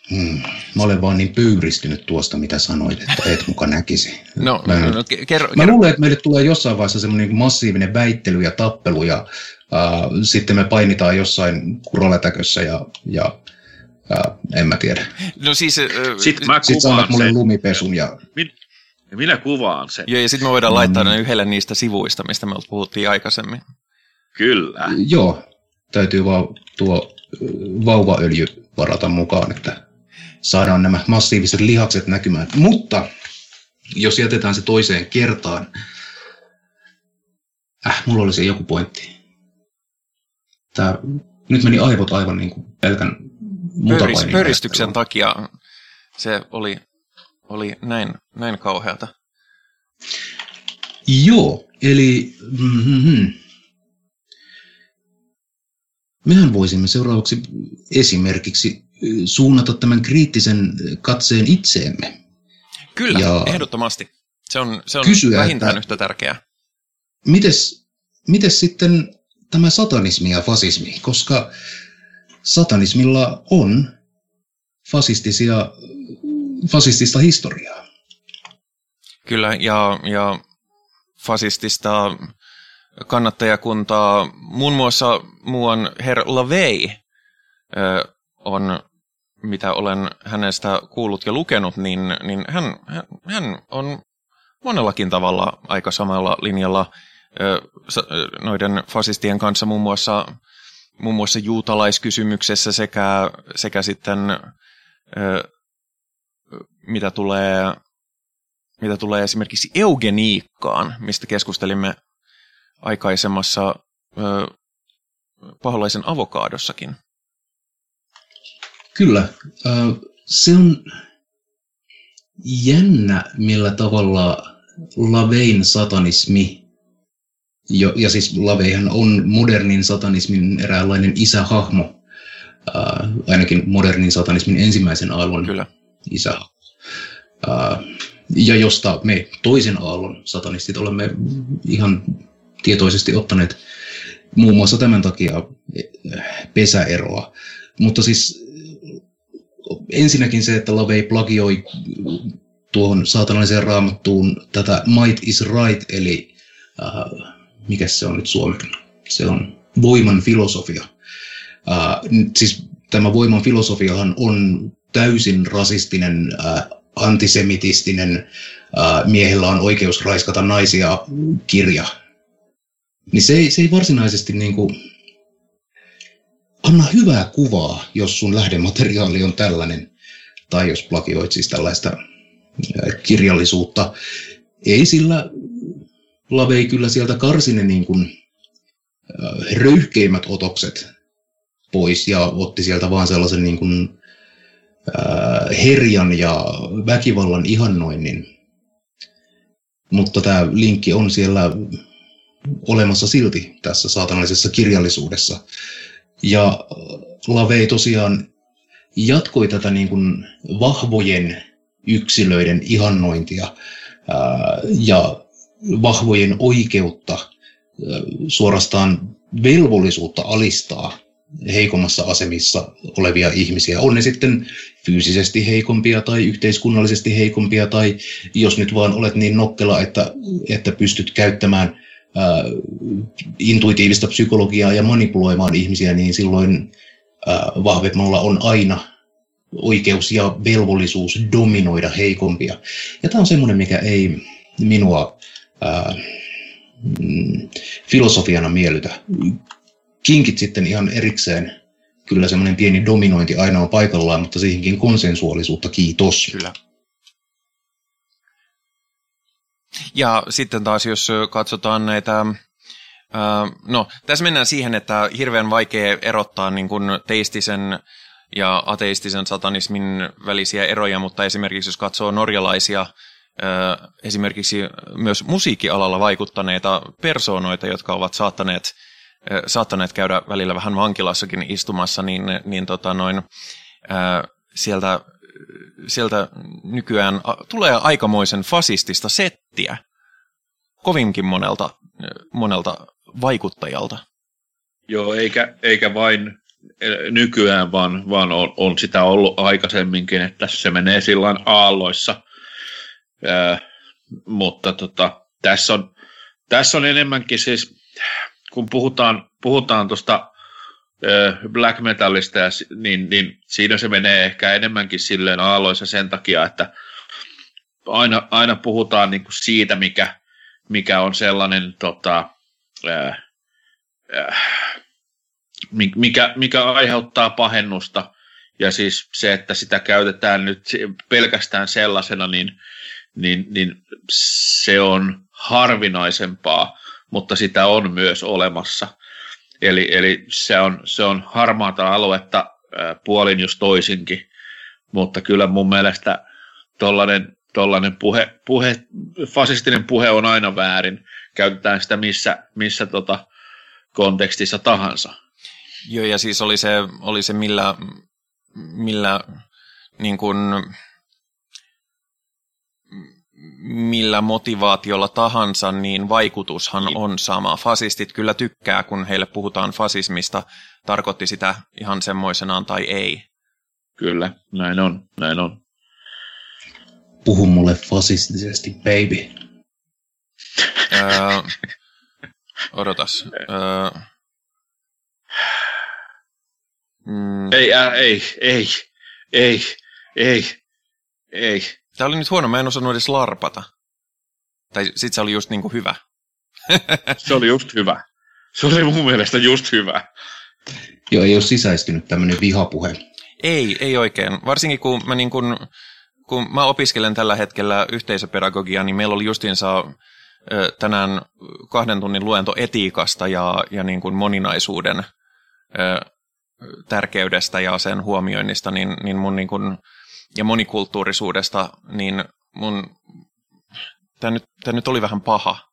Hmm. Mä olen vaan niin pyyristynyt tuosta, mitä sanoit, että et muka näkisi. No, mä, no, kerro, mä luulen, että meille tulee jossain vaiheessa semmoinen niin massiivinen väittely ja tappelu, ja äh, sitten me painitaan jossain kuroletäkössä, ja, ja äh, en mä tiedä. No siis... Äh, sitten mä sit kuvaan mulle lumipesun ja... Min, minä kuvaan sen. Joo, ja sitten me voidaan laittaa mm. ne yhdelle niistä sivuista, mistä me puhuttiin aikaisemmin. Kyllä. Joo, täytyy vaan tuo vauvaöljy varata mukaan, että saadaan nämä massiiviset lihakset näkymään. Mutta jos jätetään se toiseen kertaan, äh, mulla oli se joku pointti. Tää, nyt meni aivot aivan niin kuin pelkän Pöris, Pöristyksen takia se oli, oli näin, näin kauheata. Joo, eli mm-hmm. mehän voisimme seuraavaksi esimerkiksi suunnata tämän kriittisen katseen itseemme. Kyllä, ja ehdottomasti. Se on, se on kysyä, vähintään että, yhtä tärkeää. Mites, mites sitten tämä satanismi ja fasismi, koska satanismilla on fasistisia, fasistista historiaa. Kyllä, ja, ja fasistista kannattajakuntaa, muun muassa muuan Herr Lavey on, mitä olen hänestä kuullut ja lukenut, niin, niin hän, hän, hän on monellakin tavalla aika samalla linjalla noiden fasistien kanssa muun muassa, muun muassa juutalaiskysymyksessä sekä, sekä sitten mitä tulee, mitä tulee esimerkiksi eugeniikkaan, mistä keskustelimme aikaisemmassa paholaisen avokaadossakin. Kyllä. Se on jännä, millä tavalla Lavein satanismi, jo, ja siis Laveihan on modernin satanismin eräänlainen isähahmo, ainakin modernin satanismin ensimmäisen aallon Kyllä. isä. Ja josta me toisen aallon satanistit olemme ihan tietoisesti ottaneet muun muassa tämän takia pesäeroa. Mutta siis ensinnäkin se, että Lavey plagioi tuohon saatanalliseen raamattuun tätä might is right, eli äh, mikä se on nyt suomeksi? Se on voiman filosofia. Äh, siis tämä voiman filosofiahan on täysin rasistinen, äh, antisemitistinen, miehellä on oikeus raiskata naisia kirja. Niin se ei, se ei varsinaisesti niin kuin, anna hyvää kuvaa, jos sun lähdemateriaali on tällainen, tai jos plagioit siis tällaista kirjallisuutta. Ei sillä Lavei kyllä sieltä karsi ne niin kuin, röyhkeimmät otokset pois ja otti sieltä vaan sellaisen niin kuin, herjan ja väkivallan ihannoinnin. Mutta tämä linkki on siellä olemassa silti tässä saatanallisessa kirjallisuudessa. Ja äh, Lavei tosiaan jatkoi tätä niin kuin vahvojen yksilöiden ihannointia ää, äh, ja vahvojen oikeutta, ää, äh, suorastaan velvollisuutta alistaa heikommassa asemissa olevia ihmisiä. On ne sitten fyysisesti heikompia tai yhteiskunnallisesti heikompia tai jos nyt vaan olet niin nokkela, että, että pystyt käyttämään äh, intuitiivista psykologiaa ja manipuloimaan ihmisiä, niin silloin äh, vahvemmalla on aina oikeus ja velvollisuus dominoida heikompia. Ja tämä on semmoinen, mikä ei minua ää, mm, filosofiana miellytä. Kinkit sitten ihan erikseen, kyllä semmoinen pieni dominointi aina on paikallaan, mutta siihenkin konsensuaalisuutta, kiitos. Kyllä. Ja sitten taas, jos katsotaan näitä no, tässä mennään siihen, että hirveän vaikea erottaa niin kuin teistisen ja ateistisen satanismin välisiä eroja, mutta esimerkiksi jos katsoo norjalaisia esimerkiksi myös musiikkialalla vaikuttaneita persoonoita, jotka ovat saattaneet, saattaneet käydä välillä vähän vankilassakin istumassa, niin, niin tota noin, sieltä, sieltä nykyään tulee aikamoisen fasistista settiä kovinkin monelta, monelta vaikuttajalta. Joo, eikä, eikä vain nykyään, vaan, vaan on, on sitä ollut aikaisemminkin, että se menee silloin aalloissa. Ää, mutta tota, tässä, on, tässä on enemmänkin siis, kun puhutaan, puhutaan tuosta black metallista, ja, niin, niin siinä se menee ehkä enemmänkin silleen aalloissa sen takia, että aina, aina puhutaan niin kuin siitä, mikä, mikä on sellainen tota, ää, ää, mikä, mikä aiheuttaa pahennusta, ja siis se, että sitä käytetään nyt pelkästään sellaisena, niin, niin, niin se on harvinaisempaa, mutta sitä on myös olemassa. Eli, eli se, on, se on harmaata aluetta puolin just toisinkin, mutta kyllä mun mielestä tollainen, tollainen puhe, puhe, fasistinen puhe on aina väärin. Käytetään sitä missä, missä tota kontekstissa tahansa. Joo, ja siis oli se, oli se millä, millä niin kuin, millä motivaatiolla tahansa, niin vaikutushan niin. on sama. Fasistit kyllä tykkää, kun heille puhutaan fasismista, tarkoitti sitä ihan semmoisenaan tai ei. Kyllä, näin on, näin on. Puhu mulle fasistisesti, baby. Öö, odotas. Öö, Mm. Ei, äh, ei, ei, ei, ei, ei. Tämä oli nyt huono, mä en osannut edes larpata. Tai sit se oli just niinku hyvä. se oli just hyvä. Se oli mun mielestä just hyvä. Joo, ei ole sisäistynyt tämmöinen vihapuhe. Ei, ei oikein. Varsinkin kun mä, niin kun, kun mä opiskelen tällä hetkellä yhteisöpedagogiaa, niin meillä oli justiinsa tänään kahden tunnin luento etiikasta ja, ja niin kuin moninaisuuden tärkeydestä ja sen huomioinnista niin, niin mun niin kuin, ja monikulttuurisuudesta, niin mun, tämä nyt, tämä nyt oli vähän paha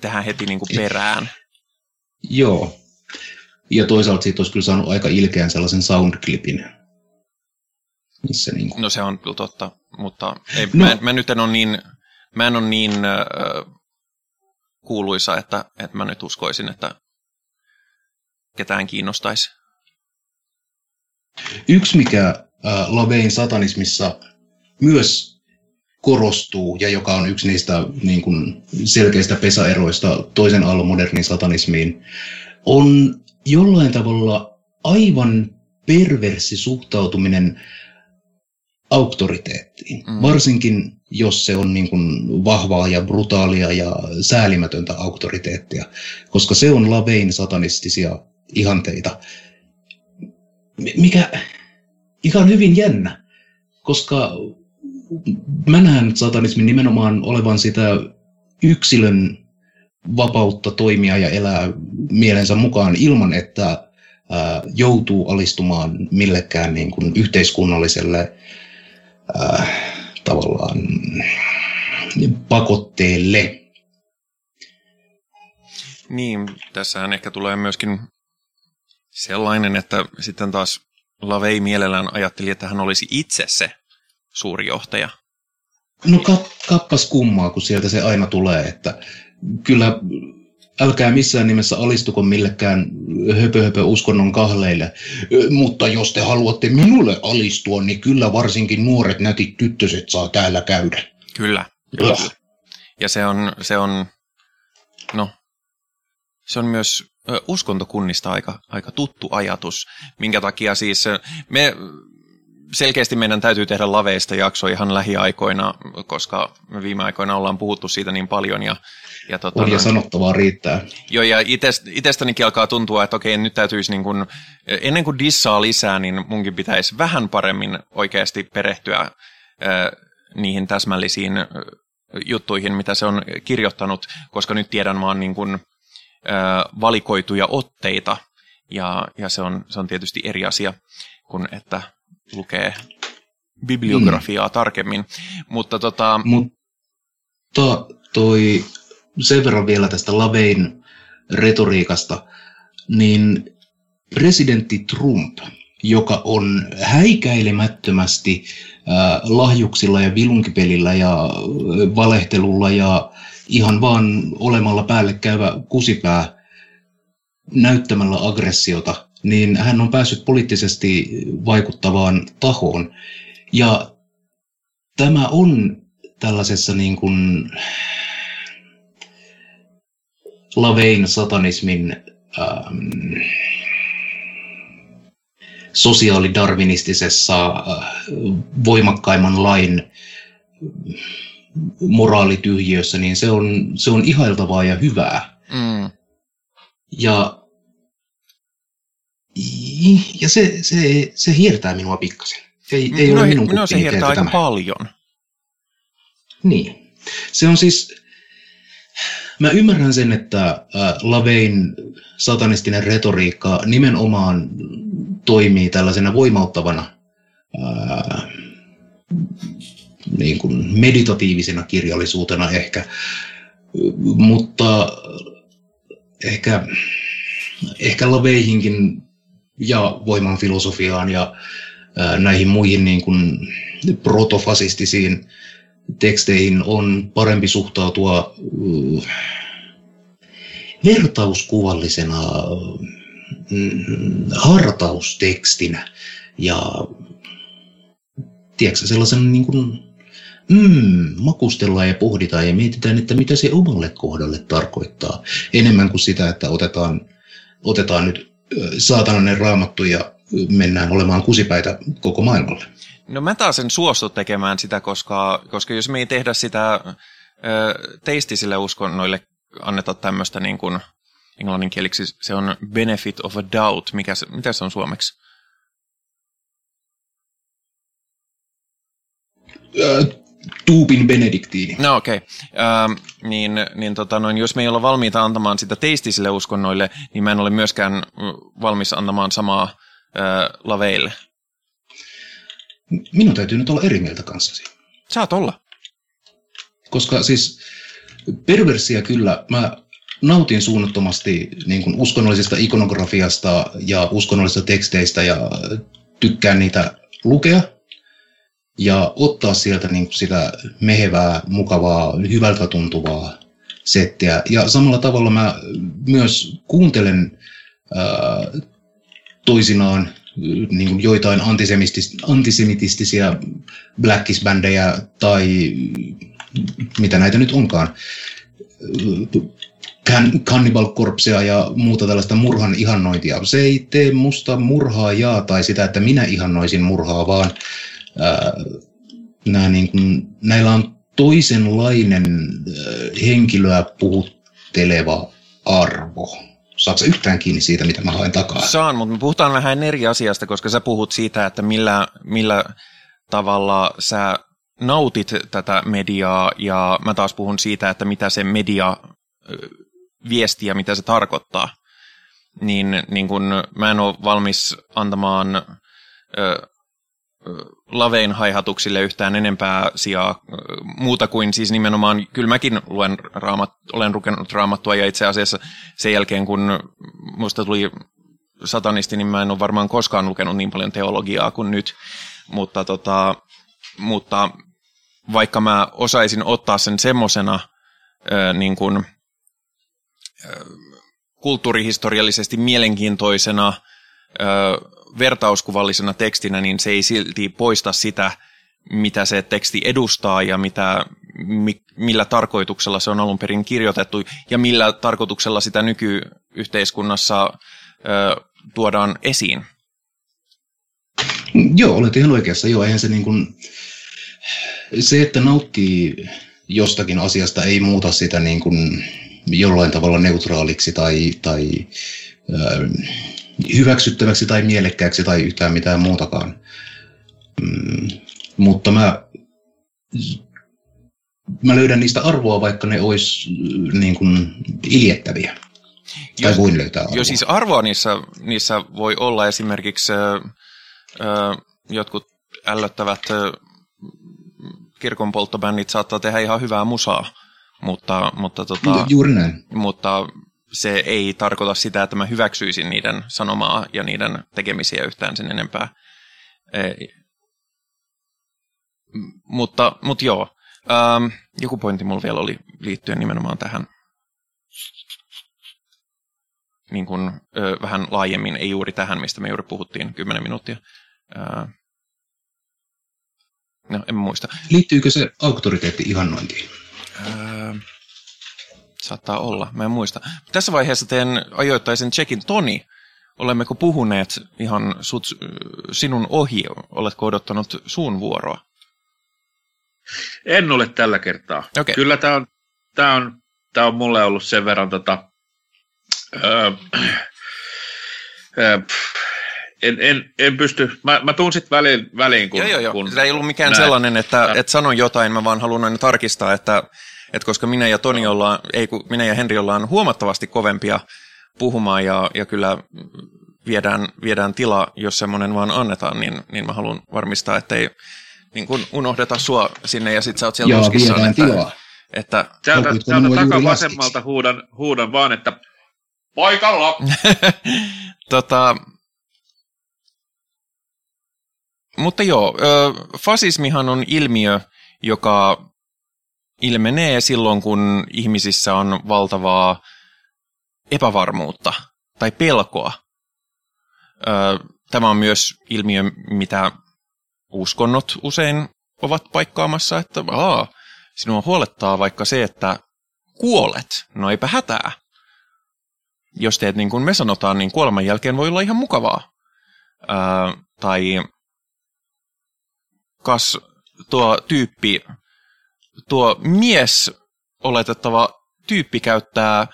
tähän heti niin kuin perään. Joo. Ja toisaalta siitä olisi kyllä saanut aika ilkeän sellaisen soundclipin. Missä niin kuin... No se on kyllä totta, mutta ei, no. mä, mä nyt en ole niin, mä en ole niin äh, kuuluisa, että, että mä nyt uskoisin, että ketään kiinnostaisi. Yksi, mikä Lavein satanismissa myös korostuu ja joka on yksi niistä niin kuin, selkeistä pesäeroista toisen aallon modernin satanismiin, on jollain tavalla aivan perversi suhtautuminen auktoriteettiin. Mm. Varsinkin jos se on niin kuin vahvaa ja brutaalia ja säälimätöntä auktoriteettia, koska se on Lavein satanistisia ihanteita, mikä ihan hyvin jännä, koska mä näen satanismin nimenomaan olevan sitä yksilön vapautta toimia ja elää mielensä mukaan ilman, että joutuu alistumaan millekään niin kuin yhteiskunnalliselle ää, tavallaan pakotteelle. Niin, tässähän ehkä tulee myöskin sellainen, että sitten taas Lavei mielellään ajatteli, että hän olisi itse se suuri johtaja. No ka- kappas kummaa, kun sieltä se aina tulee, että kyllä älkää missään nimessä alistuko millekään höpö, höpö uskonnon kahleille, mutta jos te haluatte minulle alistua, niin kyllä varsinkin nuoret nätit tyttöset saa täällä käydä. Kyllä. kyllä. Ja se on, se on, no, se on myös uskontokunnista aika, aika tuttu ajatus, minkä takia siis me selkeästi meidän täytyy tehdä laveista jakso ihan lähiaikoina, koska me viime aikoina ollaan puhuttu siitä niin paljon. Ja, ja, tota, ja sanottavaa riittää. Joo, ja itsestänikin alkaa tuntua, että okei, nyt täytyisi niin kuin, ennen kuin dissaa lisää, niin munkin pitäisi vähän paremmin oikeasti perehtyä äh, niihin täsmällisiin juttuihin, mitä se on kirjoittanut, koska nyt tiedän vaan niin kuin, äh, valikoituja otteita, ja, ja se, on, se on tietysti eri asia kuin että lukee bibliografiaa mm. tarkemmin. Mutta, tota... Mutta toi sen verran vielä tästä Lavein retoriikasta, niin presidentti Trump, joka on häikäilemättömästi äh, lahjuksilla ja vilunkipelillä ja valehtelulla ja ihan vaan olemalla päälle käyvä kusipää näyttämällä aggressiota, niin hän on päässyt poliittisesti vaikuttavaan tahoon. Ja tämä on tällaisessa niin kuin Lavein satanismin ähm, sosiaalidarwinistisessa äh, voimakkaimman lain moraalityhjiössä, niin se on, se on ihailtavaa ja hyvää. Mm. Ja ja se, se, se hiertää minua pikkasen. Ei, ei no, ole minun no, se hiertää aika tämä. paljon. Niin. Se on siis, mä ymmärrän sen, että Lavein satanistinen retoriikka nimenomaan toimii tällaisena voimauttavana niin kuin meditatiivisena kirjallisuutena ehkä, mutta ehkä, ehkä Laveihinkin ja voiman filosofiaan ja näihin muihin niin kuin protofasistisiin teksteihin on parempi suhtautua vertauskuvallisena mm, hartaustekstinä ja tiedätkö, sellaisena niin kuin, mm, makustellaan ja pohditaan ja mietitään, että mitä se omalle kohdalle tarkoittaa, enemmän kuin sitä, että otetaan, otetaan nyt saatanainen raamattu ja mennään olemaan kusipäitä koko maailmalle. No mä taas en suostu tekemään sitä, koska, koska jos me ei tehdä sitä ö, teistisille uskonnoille, anneta tämmöistä niin kuin englanninkieliksi, se on benefit of a doubt, mikä se, mitä se on suomeksi? Tuupin benediktiini. No okei. Okay. Ähm, niin, niin tota noin, jos me ei olla valmiita antamaan sitä teistisille uskonnoille, niin mä en ole myöskään valmis antamaan samaa äh, laveille. Minun täytyy nyt olla eri mieltä kanssasi. Saat olla. Koska siis perversia kyllä, mä nautin suunnattomasti niin kuin uskonnollisesta ikonografiasta ja uskonnollisista teksteistä ja tykkään niitä lukea ja ottaa sieltä niin kuin sitä mehevää, mukavaa, hyvältä tuntuvaa settiä. Ja samalla tavalla mä myös kuuntelen ää, toisinaan niin kuin joitain antisemitistisiä blackisbändejä tai mitä näitä nyt onkaan. Cannibal Corpsea ja muuta tällaista murhan ihannointia. Se ei tee musta murhaajaa tai sitä, että minä ihannoisin murhaa, vaan nämä niin kuin, näillä on toisenlainen henkilöä puhutteleva arvo. Saatko yhtään kiinni siitä, mitä mä haen takaa? Saan, mutta me puhutaan vähän eri asiasta, koska sä puhut siitä, että millä, millä tavalla sä nautit tätä mediaa, ja mä taas puhun siitä, että mitä se media viesti ja mitä se tarkoittaa. Niin, niin kun mä en ole valmis antamaan lavein haihatuksille yhtään enempää sijaa muuta kuin siis nimenomaan, kyllä mäkin luen raamat, olen lukenut raamattua ja itse asiassa sen jälkeen kun musta tuli satanisti, niin mä en ole varmaan koskaan lukenut niin paljon teologiaa kuin nyt, mutta, tota, mutta vaikka mä osaisin ottaa sen semmosena niin kuin, kulttuurihistoriallisesti mielenkiintoisena vertauskuvallisena tekstinä, niin se ei silti poista sitä, mitä se teksti edustaa ja mitä, mi, millä tarkoituksella se on alun perin kirjoitettu ja millä tarkoituksella sitä nykyyhteiskunnassa ö, tuodaan esiin. Joo, olet ihan oikeassa. Joo, eihän se niin kuin, se, että nauttii jostakin asiasta ei muuta sitä niin kuin jollain tavalla neutraaliksi tai, tai hyväksyttäväksi tai mielekkääksi tai yhtään mitään muutakaan. Mm, mutta mä, mä löydän niistä arvoa, vaikka ne olisi niin kuin iljettäviä. Tai voin löytää arvoa. Jo siis arvoa niissä, niissä voi olla esimerkiksi ö, ö, jotkut ällöttävät ö, kirkonpolttobändit saattaa tehdä ihan hyvää musaa, mutta, mutta, tota, Juuri näin. mutta se ei tarkoita sitä, että mä hyväksyisin niiden sanomaa ja niiden tekemisiä yhtään sen enempää. Ei. Mutta, mutta joo, ähm, joku pointti mulla vielä oli liittyen nimenomaan tähän niin kuin, ö, vähän laajemmin, ei juuri tähän, mistä me juuri puhuttiin 10 minuuttia. Äh, no, en muista. Liittyykö se auktoriteetti ihannointiin? Öö, saattaa olla, mä en muista. Tässä vaiheessa teen ajoittaisen checkin. Toni, olemmeko puhuneet ihan sut, sinun ohi? Oletko odottanut suun vuoroa? En ole tällä kertaa. Okei. Kyllä tämä on, tää on, tää on mulle ollut sen verran tota, öö, öö, en, en, en pysty, mä, mä tuun sitten väliin, väliin kun, joo, joo, joo. kun Tämä ei ollut mikään näin. sellainen, että, että sanon jotain, mä vaan haluan aina tarkistaa, että, että koska minä ja Toni ollaan, ei kun minä ja Henri ollaan huomattavasti kovempia puhumaan ja, ja kyllä viedään, viedään tila, jos semmoinen vaan annetaan, niin, niin mä haluan varmistaa, että ei niin kun unohdeta sua sinne ja sit sä oot siellä Ja tuskissaan, viedään että, tilaa. että Täältä, täältä takavasemmalta huudan, huudan vaan, että paikalla! tota, mutta joo, fasismihan on ilmiö, joka ilmenee silloin, kun ihmisissä on valtavaa epävarmuutta tai pelkoa. Tämä on myös ilmiö, mitä uskonnot usein ovat paikkaamassa, että aa, sinua huolettaa vaikka se, että kuolet. No eipä hätää. Jos teet niin kuin me sanotaan, niin kuoleman jälkeen voi olla ihan mukavaa. Ää, tai kas tuo tyyppi, tuo mies oletettava tyyppi käyttää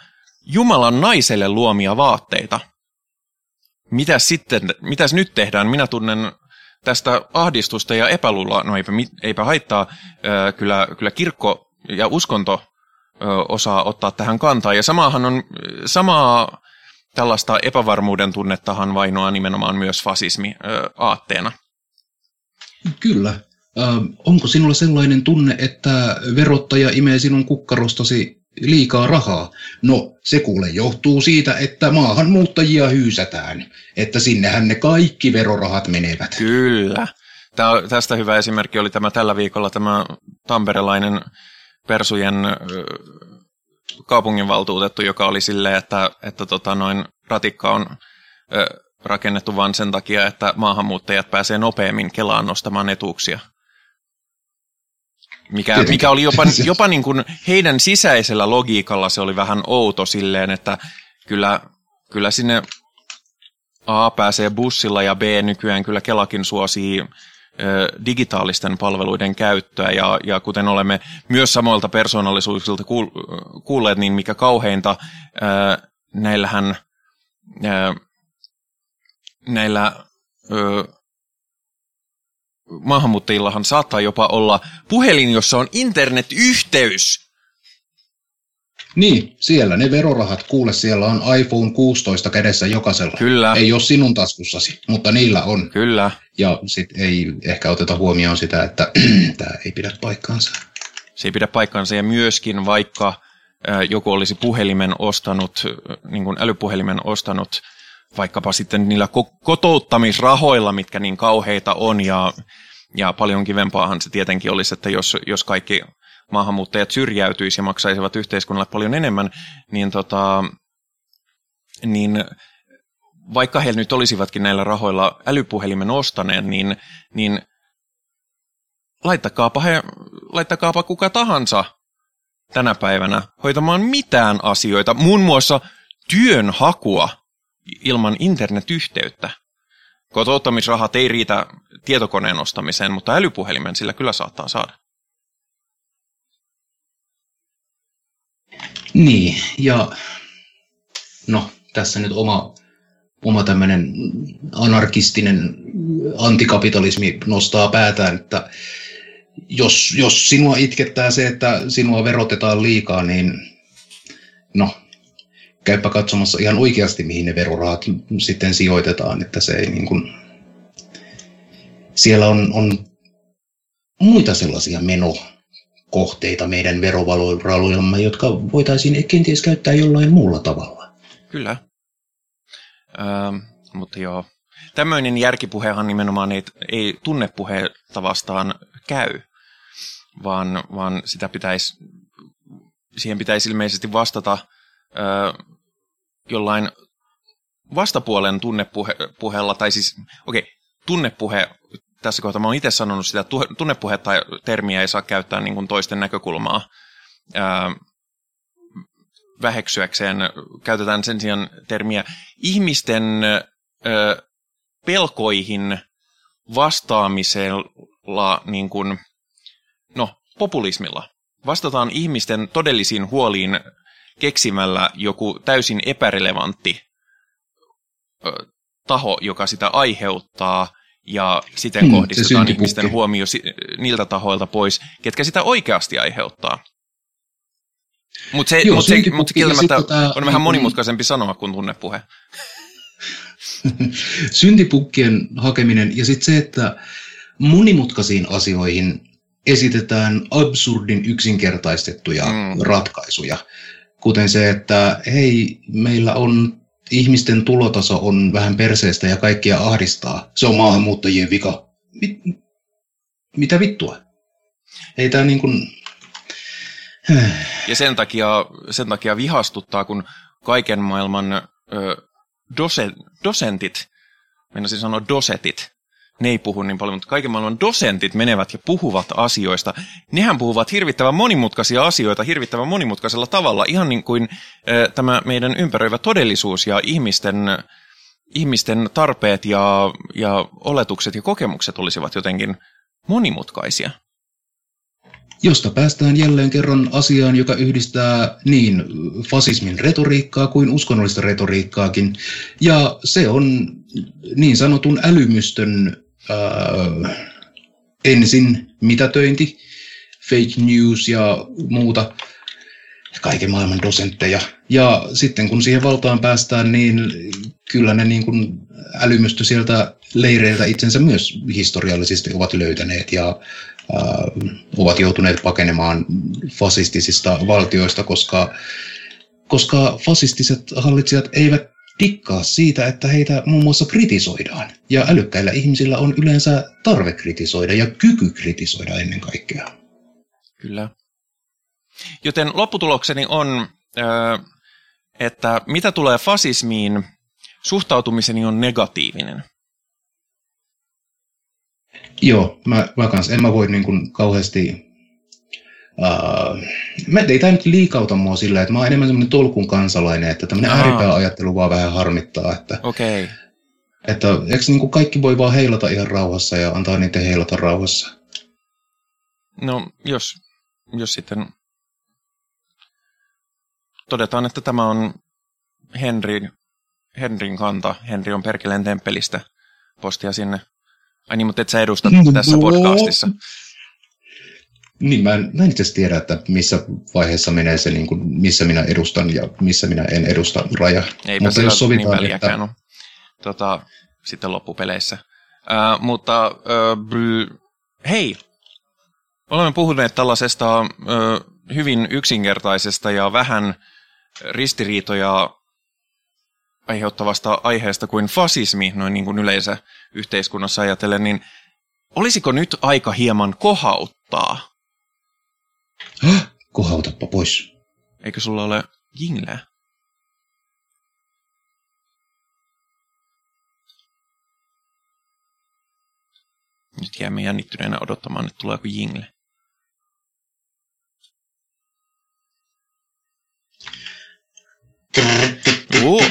Jumalan naiselle luomia vaatteita. Mitäs sitten, mitäs nyt tehdään? Minä tunnen tästä ahdistusta ja epäluuloa, no eipä, eipä haittaa, kyllä, kyllä kirkko ja uskonto osaa ottaa tähän kantaa. Ja samahan on, samaa tällaista epävarmuuden tunnettahan vainoaa nimenomaan myös fasismi aatteena. Kyllä. Ö, onko sinulla sellainen tunne, että verottaja imee sinun kukkarostasi liikaa rahaa? No, se kuule johtuu siitä, että maahanmuuttajia hyysätään. Että sinnehän ne kaikki verorahat menevät. Kyllä. Tää, tästä hyvä esimerkki oli tämä tällä viikolla tämä tamperelainen Persujen kaupunginvaltuutettu, joka oli silleen, että, että tota noin ratikka on rakennettu vain sen takia, että maahanmuuttajat pääsee nopeammin Kelaan nostamaan etuuksia. Mikä, Tietenkin. mikä oli jopa, jopa niin kuin heidän sisäisellä logiikalla se oli vähän outo silleen, että kyllä, kyllä sinne A pääsee bussilla ja B nykyään kyllä Kelakin suosii ö, digitaalisten palveluiden käyttöä ja, ja kuten olemme myös samoilta persoonallisuuksilta kuul- kuulleet, niin mikä kauheinta, ö, näillähän ö, näillä ö, maahanmuuttajillahan saattaa jopa olla puhelin, jossa on internetyhteys. Niin, siellä ne verorahat, kuule, siellä on iPhone 16 kädessä jokaisella. Kyllä. Ei ole sinun taskussasi, mutta niillä on. Kyllä. Ja sitten ei ehkä oteta huomioon sitä, että tämä ei pidä paikkaansa. Se ei pidä paikkansa ja myöskin vaikka joku olisi puhelimen ostanut, niin kuin älypuhelimen ostanut vaikkapa sitten niillä ko- kotouttamisrahoilla, mitkä niin kauheita on ja, ja paljon kivempaahan se tietenkin olisi, että jos, jos kaikki maahanmuuttajat syrjäytyisi ja maksaisivat yhteiskunnalle paljon enemmän, niin, tota, niin vaikka he nyt olisivatkin näillä rahoilla älypuhelimen ostaneet, niin, niin laittakaapa, he, laittakaapa kuka tahansa tänä päivänä hoitamaan mitään asioita, muun muassa työnhakua ilman internetyhteyttä. Kotouttamisrahat ei riitä tietokoneen ostamiseen, mutta älypuhelimen sillä kyllä saattaa saada. Niin, ja no, tässä nyt oma, oma tämmöinen anarkistinen antikapitalismi nostaa päätään, että jos, jos sinua itkettää se, että sinua verotetaan liikaa, niin no, käypä katsomassa ihan oikeasti, mihin ne verorahat sitten sijoitetaan, että se ei niin kuin, siellä on, on muita sellaisia menokohteita meidän verovaloillamme, jotka voitaisiin kenties käyttää jollain muulla tavalla. Kyllä. Öö, mutta joo, tämmöinen järkipuhehan nimenomaan ei, ei tunnepuheelta vastaan käy, vaan, vaan sitä pitäisi, siihen pitäisi ilmeisesti vastata öö, jollain vastapuolen tunnepuheella, tai siis, okei, okay, tunnepuhe, tässä kohtaa mä oon itse sanonut sitä, että tunnepuhetta termiä ei saa käyttää niin kuin toisten näkökulmaa ää, väheksyäkseen. Käytetään sen sijaan termiä ihmisten ää, pelkoihin vastaamisella, niin kuin, no, populismilla. Vastataan ihmisten todellisiin huoliin keksimällä joku täysin epärelevantti ö, taho, joka sitä aiheuttaa, ja siten hmm, kohdistetaan ihmisten huomio niiltä tahoilta pois, ketkä sitä oikeasti aiheuttaa. Mutta se, mut se, mut se kieltämättä tota, on vähän monimutkaisempi sanoa kuin tunnepuhe. syntipukkien hakeminen ja sitten se, että monimutkaisiin asioihin esitetään absurdin yksinkertaistettuja mm. ratkaisuja kuten se, että hei, meillä on ihmisten tulotaso on vähän perseestä ja kaikkia ahdistaa. Se on maahanmuuttajien vika. Mit, mitä vittua? Ei tämä niin kuin... Ja sen takia, sen takia vihastuttaa, kun kaiken maailman ö, dose, dosentit, meinasin sanoa dosetit, ne ei puhu niin paljon, mutta kaiken maailman dosentit menevät ja puhuvat asioista. Nehän puhuvat hirvittävän monimutkaisia asioita hirvittävän monimutkaisella tavalla, ihan niin kuin äh, tämä meidän ympäröivä todellisuus ja ihmisten, ihmisten tarpeet ja, ja oletukset ja kokemukset olisivat jotenkin monimutkaisia. Josta päästään jälleen kerran asiaan, joka yhdistää niin fasismin retoriikkaa kuin uskonnollista retoriikkaakin. Ja se on niin sanotun älymystön äh, ensin mitätöinti, fake news ja muuta, kaiken maailman dosentteja. Ja sitten kun siihen valtaan päästään, niin kyllä ne niin kuin älymystö sieltä leireiltä itsensä myös historiallisesti ovat löytäneet ja äh, ovat joutuneet pakenemaan fasistisista valtioista, koska, koska fasistiset hallitsijat eivät dikkaa siitä, että heitä muun muassa kritisoidaan. Ja älykkäillä ihmisillä on yleensä tarve kritisoida ja kyky kritisoida ennen kaikkea. Kyllä. Joten lopputulokseni on, että mitä tulee fasismiin, suhtautumiseni on negatiivinen. Joo, mä, mä kans, en mä voi niin kuin kauheasti Uh, mä, ei tämä nyt liikauta mua sillä, että mä oon enemmän semmoinen tolkun kansalainen, että tämmöinen ääripääajattelu vaan vähän harmittaa. Että, okay. että eikö niin kuin kaikki voi vaan heilata ihan rauhassa ja antaa niitä heilata rauhassa? No, jos, jos sitten todetaan, että tämä on Henry, Henrin kanta. Henri on Perkeleen temppelistä. Postia sinne. Ai niin, mutta et sä edustat tässä podcastissa. Niin, mä en, mä en itse tiedä, että missä vaiheessa menee se, niin kuin, missä minä edustan ja missä minä en edusta raja. Eipä mutta jos sovitaan, niin että... tota, sitten loppupeleissä. Uh, mutta uh, hei, olemme puhuneet tällaisesta uh, hyvin yksinkertaisesta ja vähän ristiriitoja aiheuttavasta aiheesta kuin fasismi, noin niin kuin yleensä yhteiskunnassa ajatellen, niin olisiko nyt aika hieman kohauttaa Kohautappa pois. Eikö sulla ole jingleä? Nyt jäämme jännittyneenä odottamaan, että tuleeko jingle. Uh.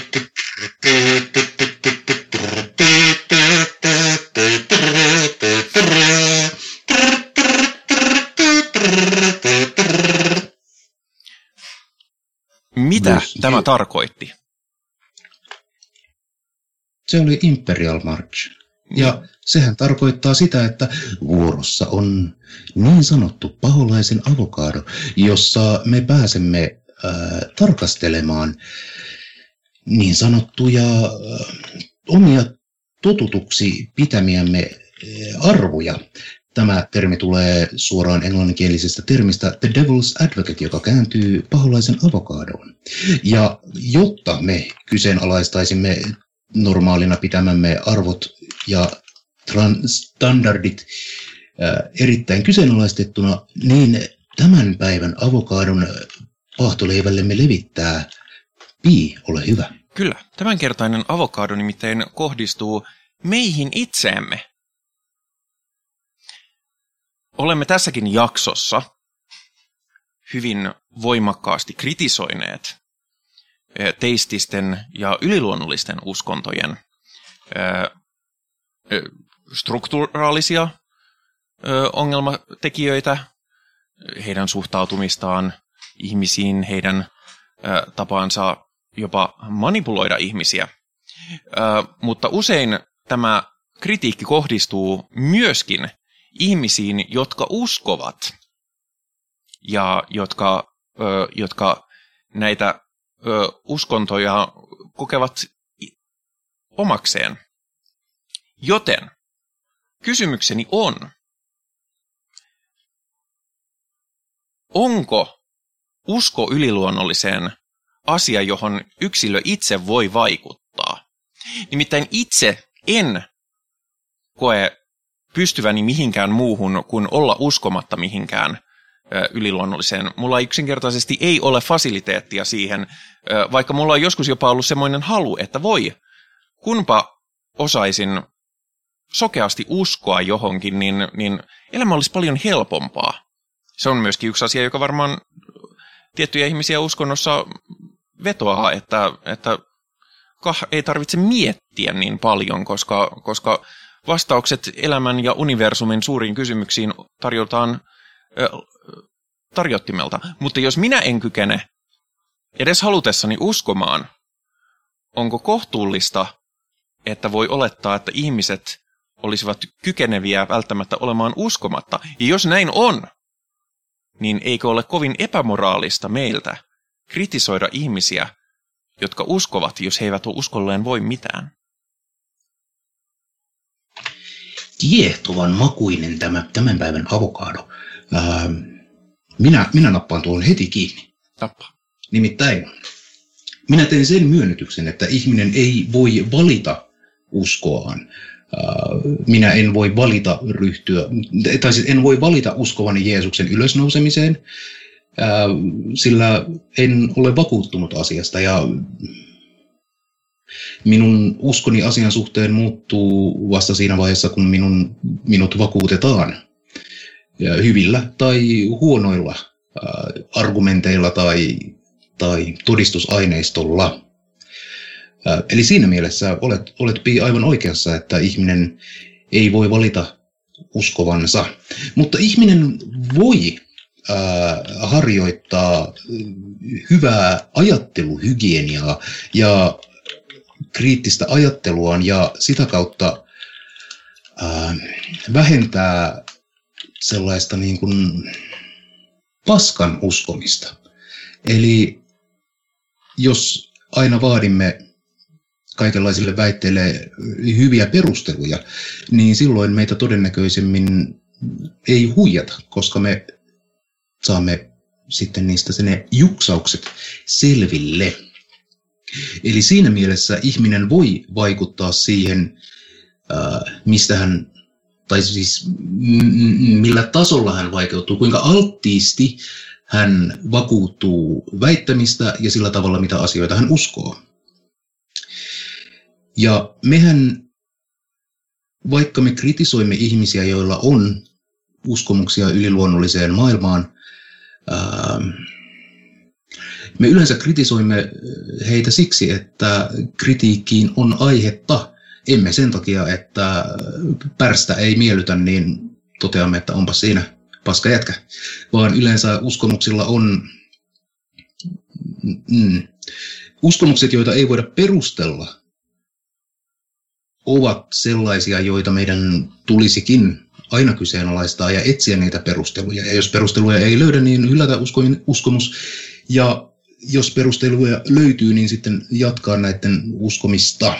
Tämä tarkoitti? Se oli Imperial March. Ja sehän tarkoittaa sitä, että vuorossa on niin sanottu paholaisen avokado, jossa me pääsemme äh, tarkastelemaan niin sanottuja äh, omia totutuksi pitämiämme äh, arvoja. Tämä termi tulee suoraan englanninkielisestä termistä The Devil's Advocate, joka kääntyy paholaisen avokadoon. Ja jotta me kyseenalaistaisimme normaalina pitämämme arvot ja standardit ää, erittäin kyseenalaistettuna, niin tämän päivän avokadon paahtoleivällemme levittää Pi, ole hyvä. Kyllä, tämänkertainen avokado nimittäin kohdistuu meihin itseemme. Olemme tässäkin jaksossa hyvin voimakkaasti kritisoineet eh, teististen ja yliluonnollisten uskontojen eh, eh, strukturaalisia ongelmatekijöitä, heidän suhtautumistaan ihmisiin, heidän tapaansa jopa manipuloida ihmisiä. Mutta usein tämä kritiikki kohdistuu myöskin ihmisiin, jotka uskovat ja jotka, ö, jotka näitä ö, uskontoja kokevat omakseen. Joten kysymykseni on, onko usko yliluonnolliseen asia, johon yksilö itse voi vaikuttaa. Nimittäin itse en koe pystyväni mihinkään muuhun kuin olla uskomatta mihinkään yliluonnolliseen. Mulla yksinkertaisesti ei ole fasiliteettia siihen, vaikka mulla on joskus jopa ollut semmoinen halu, että voi, kunpa osaisin sokeasti uskoa johonkin, niin, niin elämä olisi paljon helpompaa. Se on myöskin yksi asia, joka varmaan tiettyjä ihmisiä uskonnossa vetoaa, että, että kah ei tarvitse miettiä niin paljon, koska, koska vastaukset elämän ja universumin suuriin kysymyksiin tarjotaan tarjottimelta. Mutta jos minä en kykene edes halutessani uskomaan, onko kohtuullista, että voi olettaa, että ihmiset olisivat kykeneviä välttämättä olemaan uskomatta. Ja jos näin on, niin eikö ole kovin epämoraalista meiltä kritisoida ihmisiä, jotka uskovat, jos he eivät ole uskolleen voi mitään? Kiehtovan makuinen tämä tämän päivän avokado. Ää, minä, minä nappaan tuon heti kiinni. Tappa. Nimittäin minä teen sen myönnytyksen, että ihminen ei voi valita uskoaan. Ää, Minä en voi valita ryhtyä, tai siis en voi valita uskovani Jeesuksen ylösnousemiseen, ää, sillä en ole vakuuttunut asiasta ja minun uskoni asian suhteen muuttuu vasta siinä vaiheessa, kun minun, minut vakuutetaan hyvillä tai huonoilla ää, argumenteilla tai, tai todistusaineistolla. Ää, Eli siinä mielessä olet, olet Pi aivan oikeassa, että ihminen ei voi valita uskovansa. Mutta ihminen voi ää, harjoittaa hyvää ajatteluhygieniaa ja kriittistä ajatteluaan ja sitä kautta ää, vähentää sellaista niin kuin paskan uskomista. Eli jos aina vaadimme kaikenlaisille väitteille hyviä perusteluja, niin silloin meitä todennäköisemmin ei huijata, koska me saamme sitten niistä ne juksaukset selville. Eli siinä mielessä ihminen voi vaikuttaa siihen, ää, mistä hän, tai siis millä tasolla hän vaikeutuu, kuinka alttiisti hän vakuuttuu väittämistä ja sillä tavalla, mitä asioita hän uskoo. Ja mehän, vaikka me kritisoimme ihmisiä, joilla on uskomuksia yliluonnolliseen maailmaan, ää, me yleensä kritisoimme heitä siksi, että kritiikkiin on aihetta. Emme sen takia, että pärstä ei miellytä, niin toteamme, että onpa siinä paska jätkä. Vaan yleensä uskomuksilla on mm, uskomukset, joita ei voida perustella, ovat sellaisia, joita meidän tulisikin aina kyseenalaistaa ja etsiä niitä perusteluja. Ja jos perusteluja ei löydä, niin hylätä uskomus. Ja jos perusteluja löytyy, niin sitten jatkaa näiden uskomista.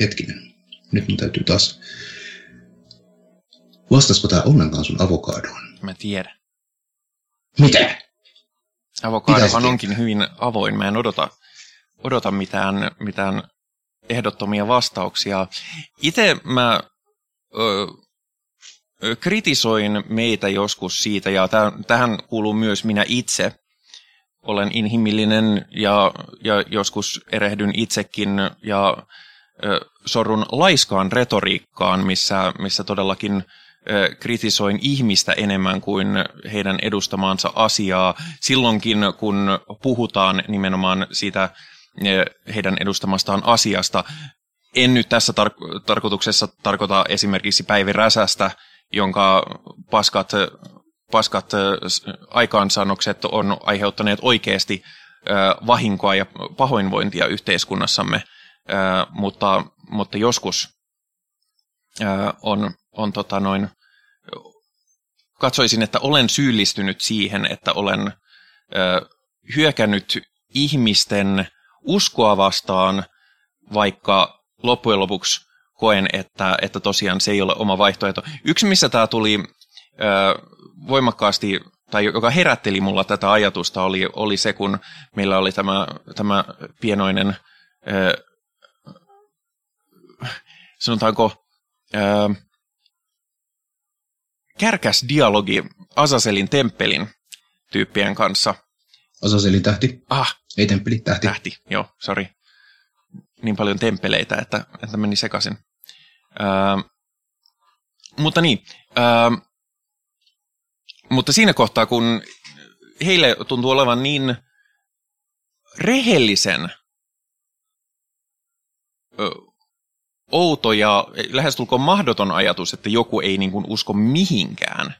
Hetkinen. Nyt mun täytyy taas... Vastaisiko tämä ollenkaan sun avokadoon? Mä tiedän. Mitä? Avokadohan onkin hyvin avoin. Mä en odota, odota mitään, mitään ehdottomia vastauksia. Itse mä ö, kritisoin meitä joskus siitä, ja tähän kuuluu myös minä itse. Olen inhimillinen ja, ja joskus erehdyn itsekin ja ö, sorrun laiskaan retoriikkaan, missä, missä todellakin ö, kritisoin ihmistä enemmän kuin heidän edustamaansa asiaa. Silloinkin, kun puhutaan nimenomaan siitä heidän edustamastaan asiasta. En nyt tässä tar- tarkoituksessa tarkoita esimerkiksi Päivi Räsästä, jonka paskat, paskat aikaansaannokset on aiheuttaneet oikeasti vahinkoa ja pahoinvointia yhteiskunnassamme, mutta, mutta joskus on, on tota noin, katsoisin, että olen syyllistynyt siihen, että olen hyökännyt ihmisten uskoa vastaan, vaikka loppujen lopuksi koen, että, että tosiaan se ei ole oma vaihtoehto. Yksi, missä tämä tuli ö, voimakkaasti, tai joka herätteli mulla tätä ajatusta, oli, oli se, kun meillä oli tämä, tämä pienoinen, ö, sanotaanko, ö, kärkäs dialogi Asaselin temppelin tyyppien kanssa. Asaselin tähti? Ah. Ei temppeli, tähti. Tähti, joo, sorry. Niin paljon temppeleitä, että, että meni sekaisin. Öö, mutta niin, öö, mutta siinä kohtaa, kun heille tuntuu olevan niin rehellisen ö, outo ja lähestulkoon mahdoton ajatus, että joku ei niin kuin usko mihinkään,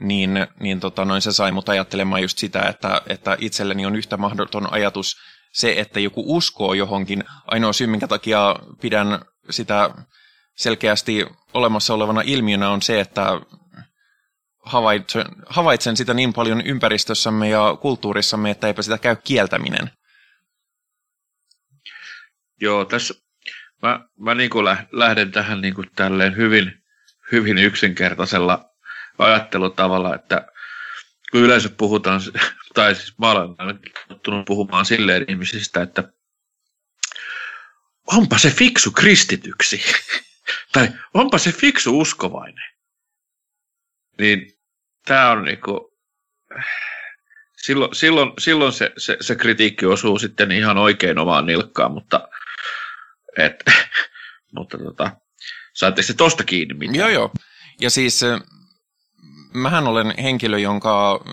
niin, niin tota, noin se sai mut ajattelemaan just sitä, että, että itselleni on yhtä mahdoton ajatus se, että joku uskoo johonkin. Ainoa syy, minkä takia pidän sitä selkeästi olemassa olevana ilmiönä on se, että havaitsen, havaitsen sitä niin paljon ympäristössämme ja kulttuurissamme, että eipä sitä käy kieltäminen. Joo, tässä mä, mä niin kuin lähden tähän niin kuin tälleen hyvin, hyvin yksinkertaisella ajattelutavalla, että kun yleensä puhutaan, tai siis mä olen tottunut puhumaan silleen ihmisistä, että onpa se fiksu kristityksi, tai onpa se fiksu uskovainen. Niin tämä on niinku, silloin, silloin, silloin se, se, se kritiikki osuu sitten ihan oikein omaan nilkkaan, mutta, et, mutta tota, saatte se tosta kiinni mitään. Joo, joo. Ja siis mähän olen henkilö, jonka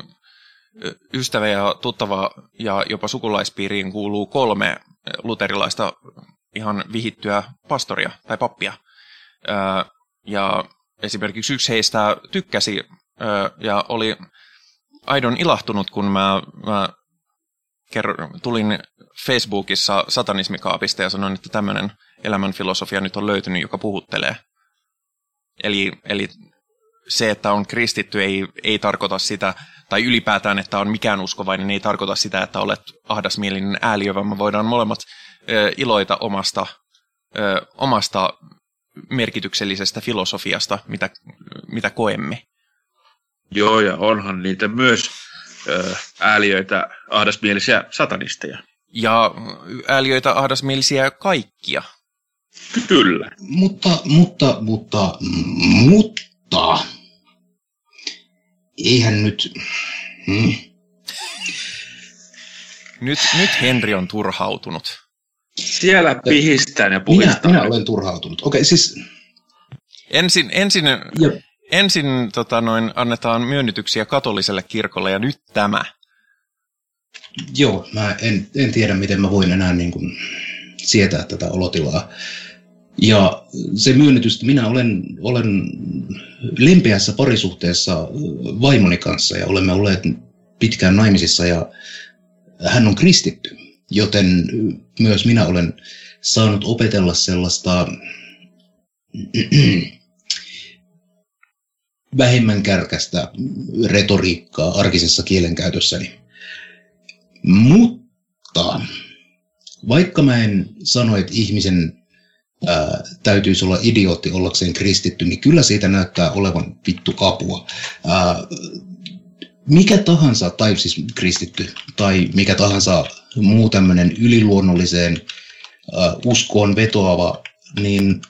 ystävä ja tuttava ja jopa sukulaispiiriin kuuluu kolme luterilaista ihan vihittyä pastoria tai pappia. Ja esimerkiksi yksi heistä tykkäsi ja oli aidon ilahtunut, kun mä, mä tulin Facebookissa satanismikaapista ja sanoin, että tämmöinen elämänfilosofia nyt on löytynyt, joka puhuttelee. Eli, eli se, että on kristitty, ei, ei tarkoita sitä, tai ylipäätään, että on mikään uskovainen, ei tarkoita sitä, että olet ahdasmielinen ääliö, vaan me voidaan molemmat ö, iloita omasta, ö, omasta merkityksellisestä filosofiasta, mitä, mitä koemme. Joo, ja onhan niitä myös ö, ääliöitä, ahdasmielisiä satanisteja. Ja ääliöitä, ahdasmielisiä kaikkia. Kyllä. Mutta, mutta, mutta, mutta, eihän nyt... Hmm. Nyt, nyt Henri on turhautunut. Siellä pihistään ja puhistaan. Minä, minä olen turhautunut. Okei, okay, siis... Ensin, ensin, ja. ensin tota noin, annetaan myönnytyksiä katoliselle kirkolle ja nyt tämä. Joo, mä en, en tiedä, miten mä voin enää niin kuin sietää tätä olotilaa. Ja se myönnytys, että minä olen, olen lempeässä parisuhteessa vaimoni kanssa ja olemme olleet pitkään naimisissa ja hän on kristitty, joten myös minä olen saanut opetella sellaista vähemmän kärkästä retoriikkaa arkisessa kielenkäytössäni. Mutta vaikka mä en sano, että ihmisen ää, täytyisi olla idiootti ollakseen kristitty, niin kyllä siitä näyttää olevan vittu apua. Ää, mikä tahansa, tai siis kristitty, tai mikä tahansa muu tämmöinen yliluonnolliseen ää, uskoon vetoava, niin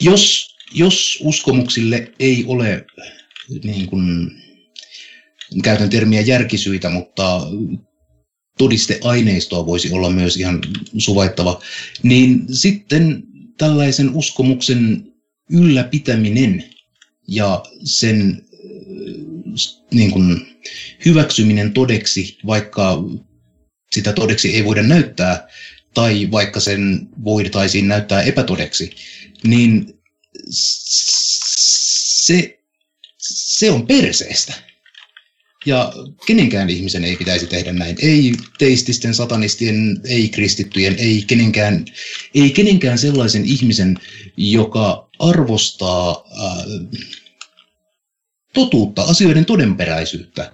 jos, jos uskomuksille ei ole, niin kuin, käytän termiä järkisyitä, mutta todisteaineistoa voisi olla myös ihan suvaittava, niin sitten tällaisen uskomuksen ylläpitäminen ja sen niin kuin, hyväksyminen todeksi, vaikka sitä todeksi ei voida näyttää, tai vaikka sen voitaisiin näyttää epätodeksi, niin se, se on perseestä. Ja kenenkään ihmisen ei pitäisi tehdä näin. Ei teististen, satanistien, ei kristittyjen, ei kenenkään, ei kenenkään sellaisen ihmisen, joka arvostaa äh, totuutta, asioiden todenperäisyyttä.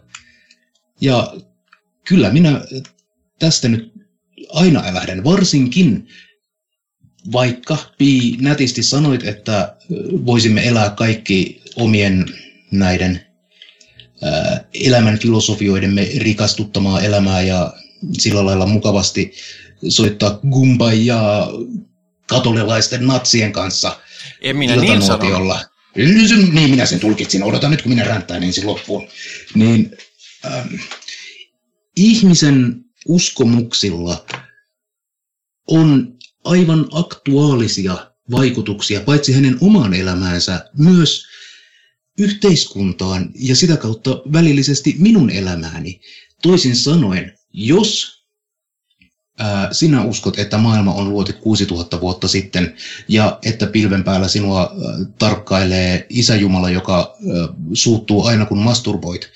Ja kyllä minä tästä nyt aina älähdän, varsinkin vaikka Pi nätisti sanoit, että voisimme elää kaikki omien näiden elämän filosofioidemme rikastuttamaa elämää ja sillä lailla mukavasti soittaa ja katolilaisten natsien kanssa. En minä niin sano. Niin minä sen tulkitsin. Odotan nyt, kun minä ränttään ensin loppuun. Niin, ähm, ihmisen uskomuksilla on aivan aktuaalisia vaikutuksia paitsi hänen omaan elämäänsä, myös yhteiskuntaan ja sitä kautta välillisesti minun elämääni. Toisin sanoen, jos sinä uskot, että maailma on luotu 6000 vuotta sitten ja että pilven päällä sinua tarkkailee Isä-Jumala, joka suuttuu aina kun masturboit,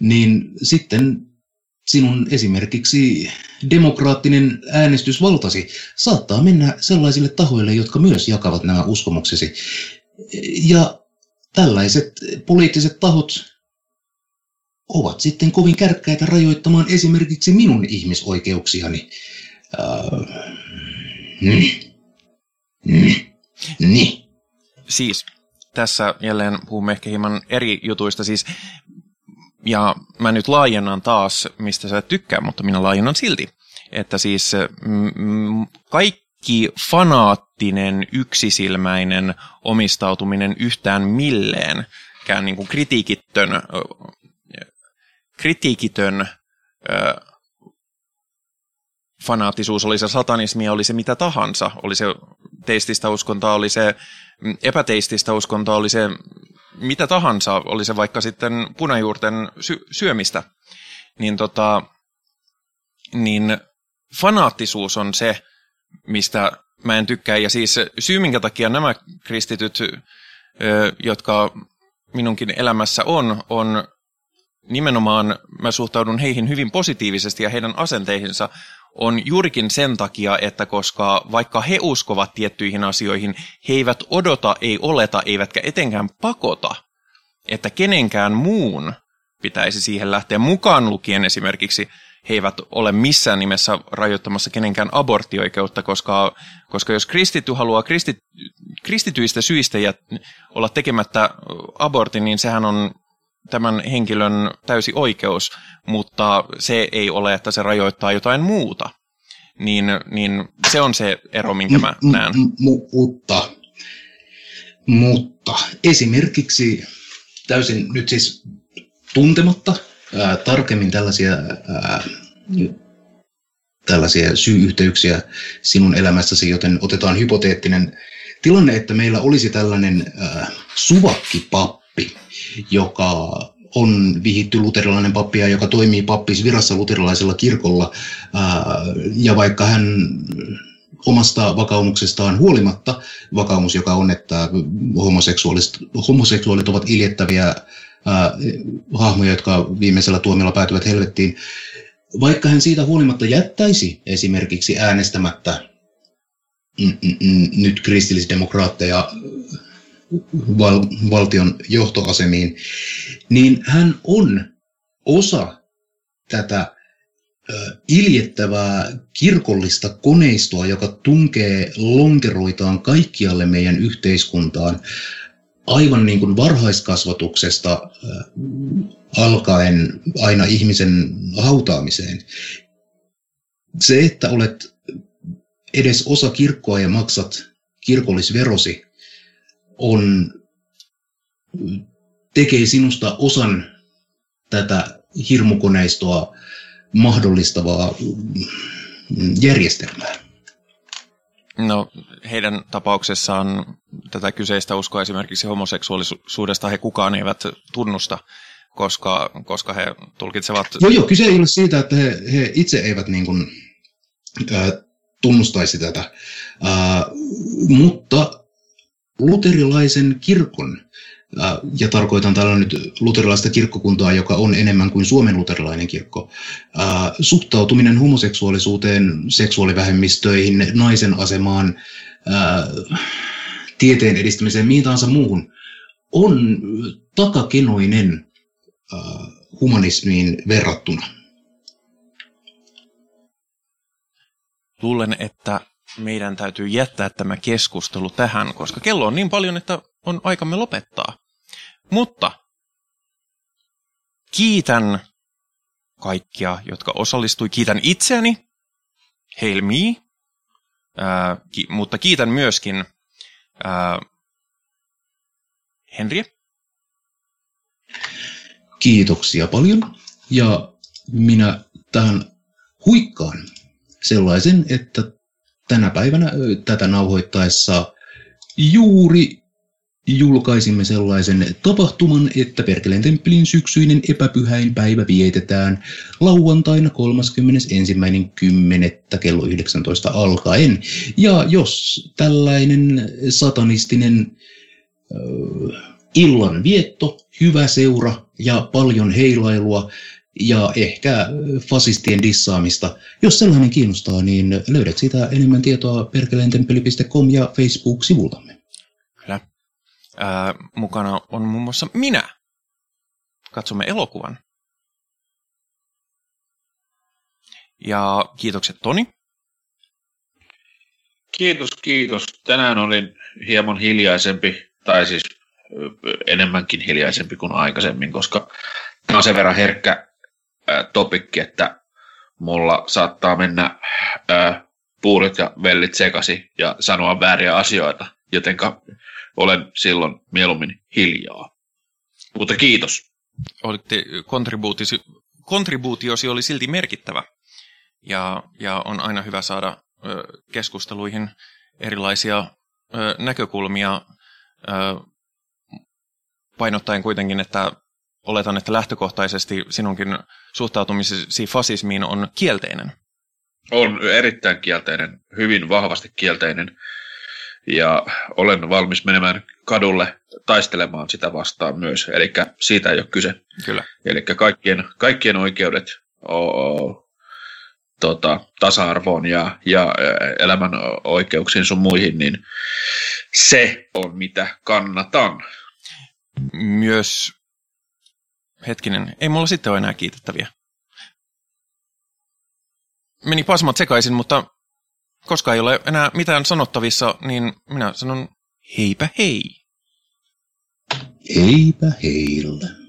niin sitten sinun esimerkiksi demokraattinen äänestysvaltasi saattaa mennä sellaisille tahoille, jotka myös jakavat nämä uskomuksesi. Ja tällaiset poliittiset tahot ovat sitten kovin kärkkäitä rajoittamaan esimerkiksi minun ihmisoikeuksiani. Äh, mm, mm, niin. Siis tässä jälleen puhumme ehkä hieman eri jutuista. Siis ja mä nyt laajennan taas, mistä sä tykkää, mutta minä laajennan silti. Että siis mm, kaikki fanaattinen, yksisilmäinen omistautuminen yhtään milleen, kään niin kuin kritiikittön, kritiikitön fanaattisuus, oli se satanismi, oli se mitä tahansa, oli se teististä uskontoa, oli se mm, epäteististä uskontoa, oli se mitä tahansa, oli se vaikka sitten punajuurten sy- syömistä, niin, tota, niin fanaattisuus on se, mistä mä en tykkää. Ja siis syy, minkä takia nämä kristityt, jotka minunkin elämässä on, on nimenomaan, mä suhtaudun heihin hyvin positiivisesti ja heidän asenteihinsa on juurikin sen takia, että koska vaikka he uskovat tiettyihin asioihin, he eivät odota, ei oleta, eivätkä etenkään pakota, että kenenkään muun pitäisi siihen lähteä mukaan lukien esimerkiksi he eivät ole missään nimessä rajoittamassa kenenkään aborttioikeutta, koska, koska jos kristitty haluaa kristit, kristityistä syistä ja olla tekemättä abortin, niin sehän on tämän henkilön täysi oikeus, mutta se ei ole, että se rajoittaa jotain muuta. Niin, niin se on se ero, minkä mä näen. Mutta, mutta esimerkiksi täysin nyt siis tuntematta ää, tarkemmin tällaisia, ää, tällaisia syy-yhteyksiä sinun elämässäsi, joten otetaan hypoteettinen tilanne, että meillä olisi tällainen ää, suvakkipappi, joka on vihitty luterilainen pappi ja joka toimii pappis virassa luterilaisella kirkolla. Ja vaikka hän omasta vakaumuksestaan huolimatta, vakaumus, joka on, että homoseksuaalit, homoseksuaalit ovat iljettäviä ää, hahmoja, jotka viimeisellä tuomilla päätyvät helvettiin, vaikka hän siitä huolimatta jättäisi esimerkiksi äänestämättä mm, mm, mm, nyt kristillisdemokraatteja val, valtion johtoasemiin, niin hän on osa tätä iljettävää kirkollista koneistoa, joka tunkee lonkeroitaan kaikkialle meidän yhteiskuntaan aivan niin kuin varhaiskasvatuksesta alkaen aina ihmisen hautaamiseen. Se, että olet edes osa kirkkoa ja maksat kirkollisverosi, on, tekee sinusta osan tätä hirmukoneistoa mahdollistavaa järjestelmää. No, heidän tapauksessaan tätä kyseistä uskoa esimerkiksi homoseksuaalisuudesta he kukaan eivät tunnusta, koska, koska he tulkitsevat... Joo, joo, kyse ei ole siitä, että he, he itse eivät niin kuin, äh, tunnustaisi tätä, äh, mutta luterilaisen kirkon ja tarkoitan tällä nyt luterilaista kirkkokuntaa, joka on enemmän kuin Suomen luterilainen kirkko, suhtautuminen homoseksuaalisuuteen, seksuaalivähemmistöihin, naisen asemaan, tieteen edistämiseen, mihin tahansa muuhun, on takakenoinen humanismiin verrattuna. Luulen, että meidän täytyy jättää tämä keskustelu tähän, koska kello on niin paljon, että on aikamme lopettaa. Mutta kiitän kaikkia, jotka osallistui. Kiitän itseäni, Helmi, ki- mutta kiitän myöskin ää, Henriä. Kiitoksia paljon. Ja minä tähän huikkaan sellaisen, että tänä päivänä tätä nauhoittaessa juuri julkaisimme sellaisen tapahtuman, että Perkeleen temppelin syksyinen epäpyhäin päivä vietetään lauantaina 31.10. kello 19 alkaen. Ja jos tällainen satanistinen illan vietto, hyvä seura ja paljon heilailua ja ehkä fasistien dissaamista. Jos sellainen kiinnostaa, niin löydät sitä enemmän tietoa perkeleentemppeli.com ja Facebook-sivullamme. Kyllä. Ää, mukana on muun muassa minä. Katsomme elokuvan. Ja kiitokset Toni. Kiitos, kiitos. Tänään olin hieman hiljaisempi, tai siis enemmänkin hiljaisempi kuin aikaisemmin, koska tämä on sen verran herkkä topikki, että mulla saattaa mennä ää, puurit ja vellit sekasi ja sanoa vääriä asioita, jotenka olen silloin mieluummin hiljaa. Mutta kiitos. Olitte, kontribuutiosi, kontribuutiosi oli silti merkittävä ja, ja on aina hyvä saada ö, keskusteluihin erilaisia ö, näkökulmia ö, painottaen kuitenkin, että oletan, että lähtökohtaisesti sinunkin suhtautumisesi fasismiin on kielteinen. On erittäin kielteinen, hyvin vahvasti kielteinen. Ja olen valmis menemään kadulle taistelemaan sitä vastaan myös. Eli siitä ei ole kyse. Kyllä. Eli kaikkien, kaikkien oikeudet o, tota, tasa-arvoon ja, ja elämän oikeuksiin sun muihin, niin se on mitä kannatan. Myös Hetkinen, ei mulla sitten ole enää kiitettäviä. Meni pasmat sekaisin, mutta koska ei ole enää mitään sanottavissa, niin minä sanon heipä hei. Heipä heillä.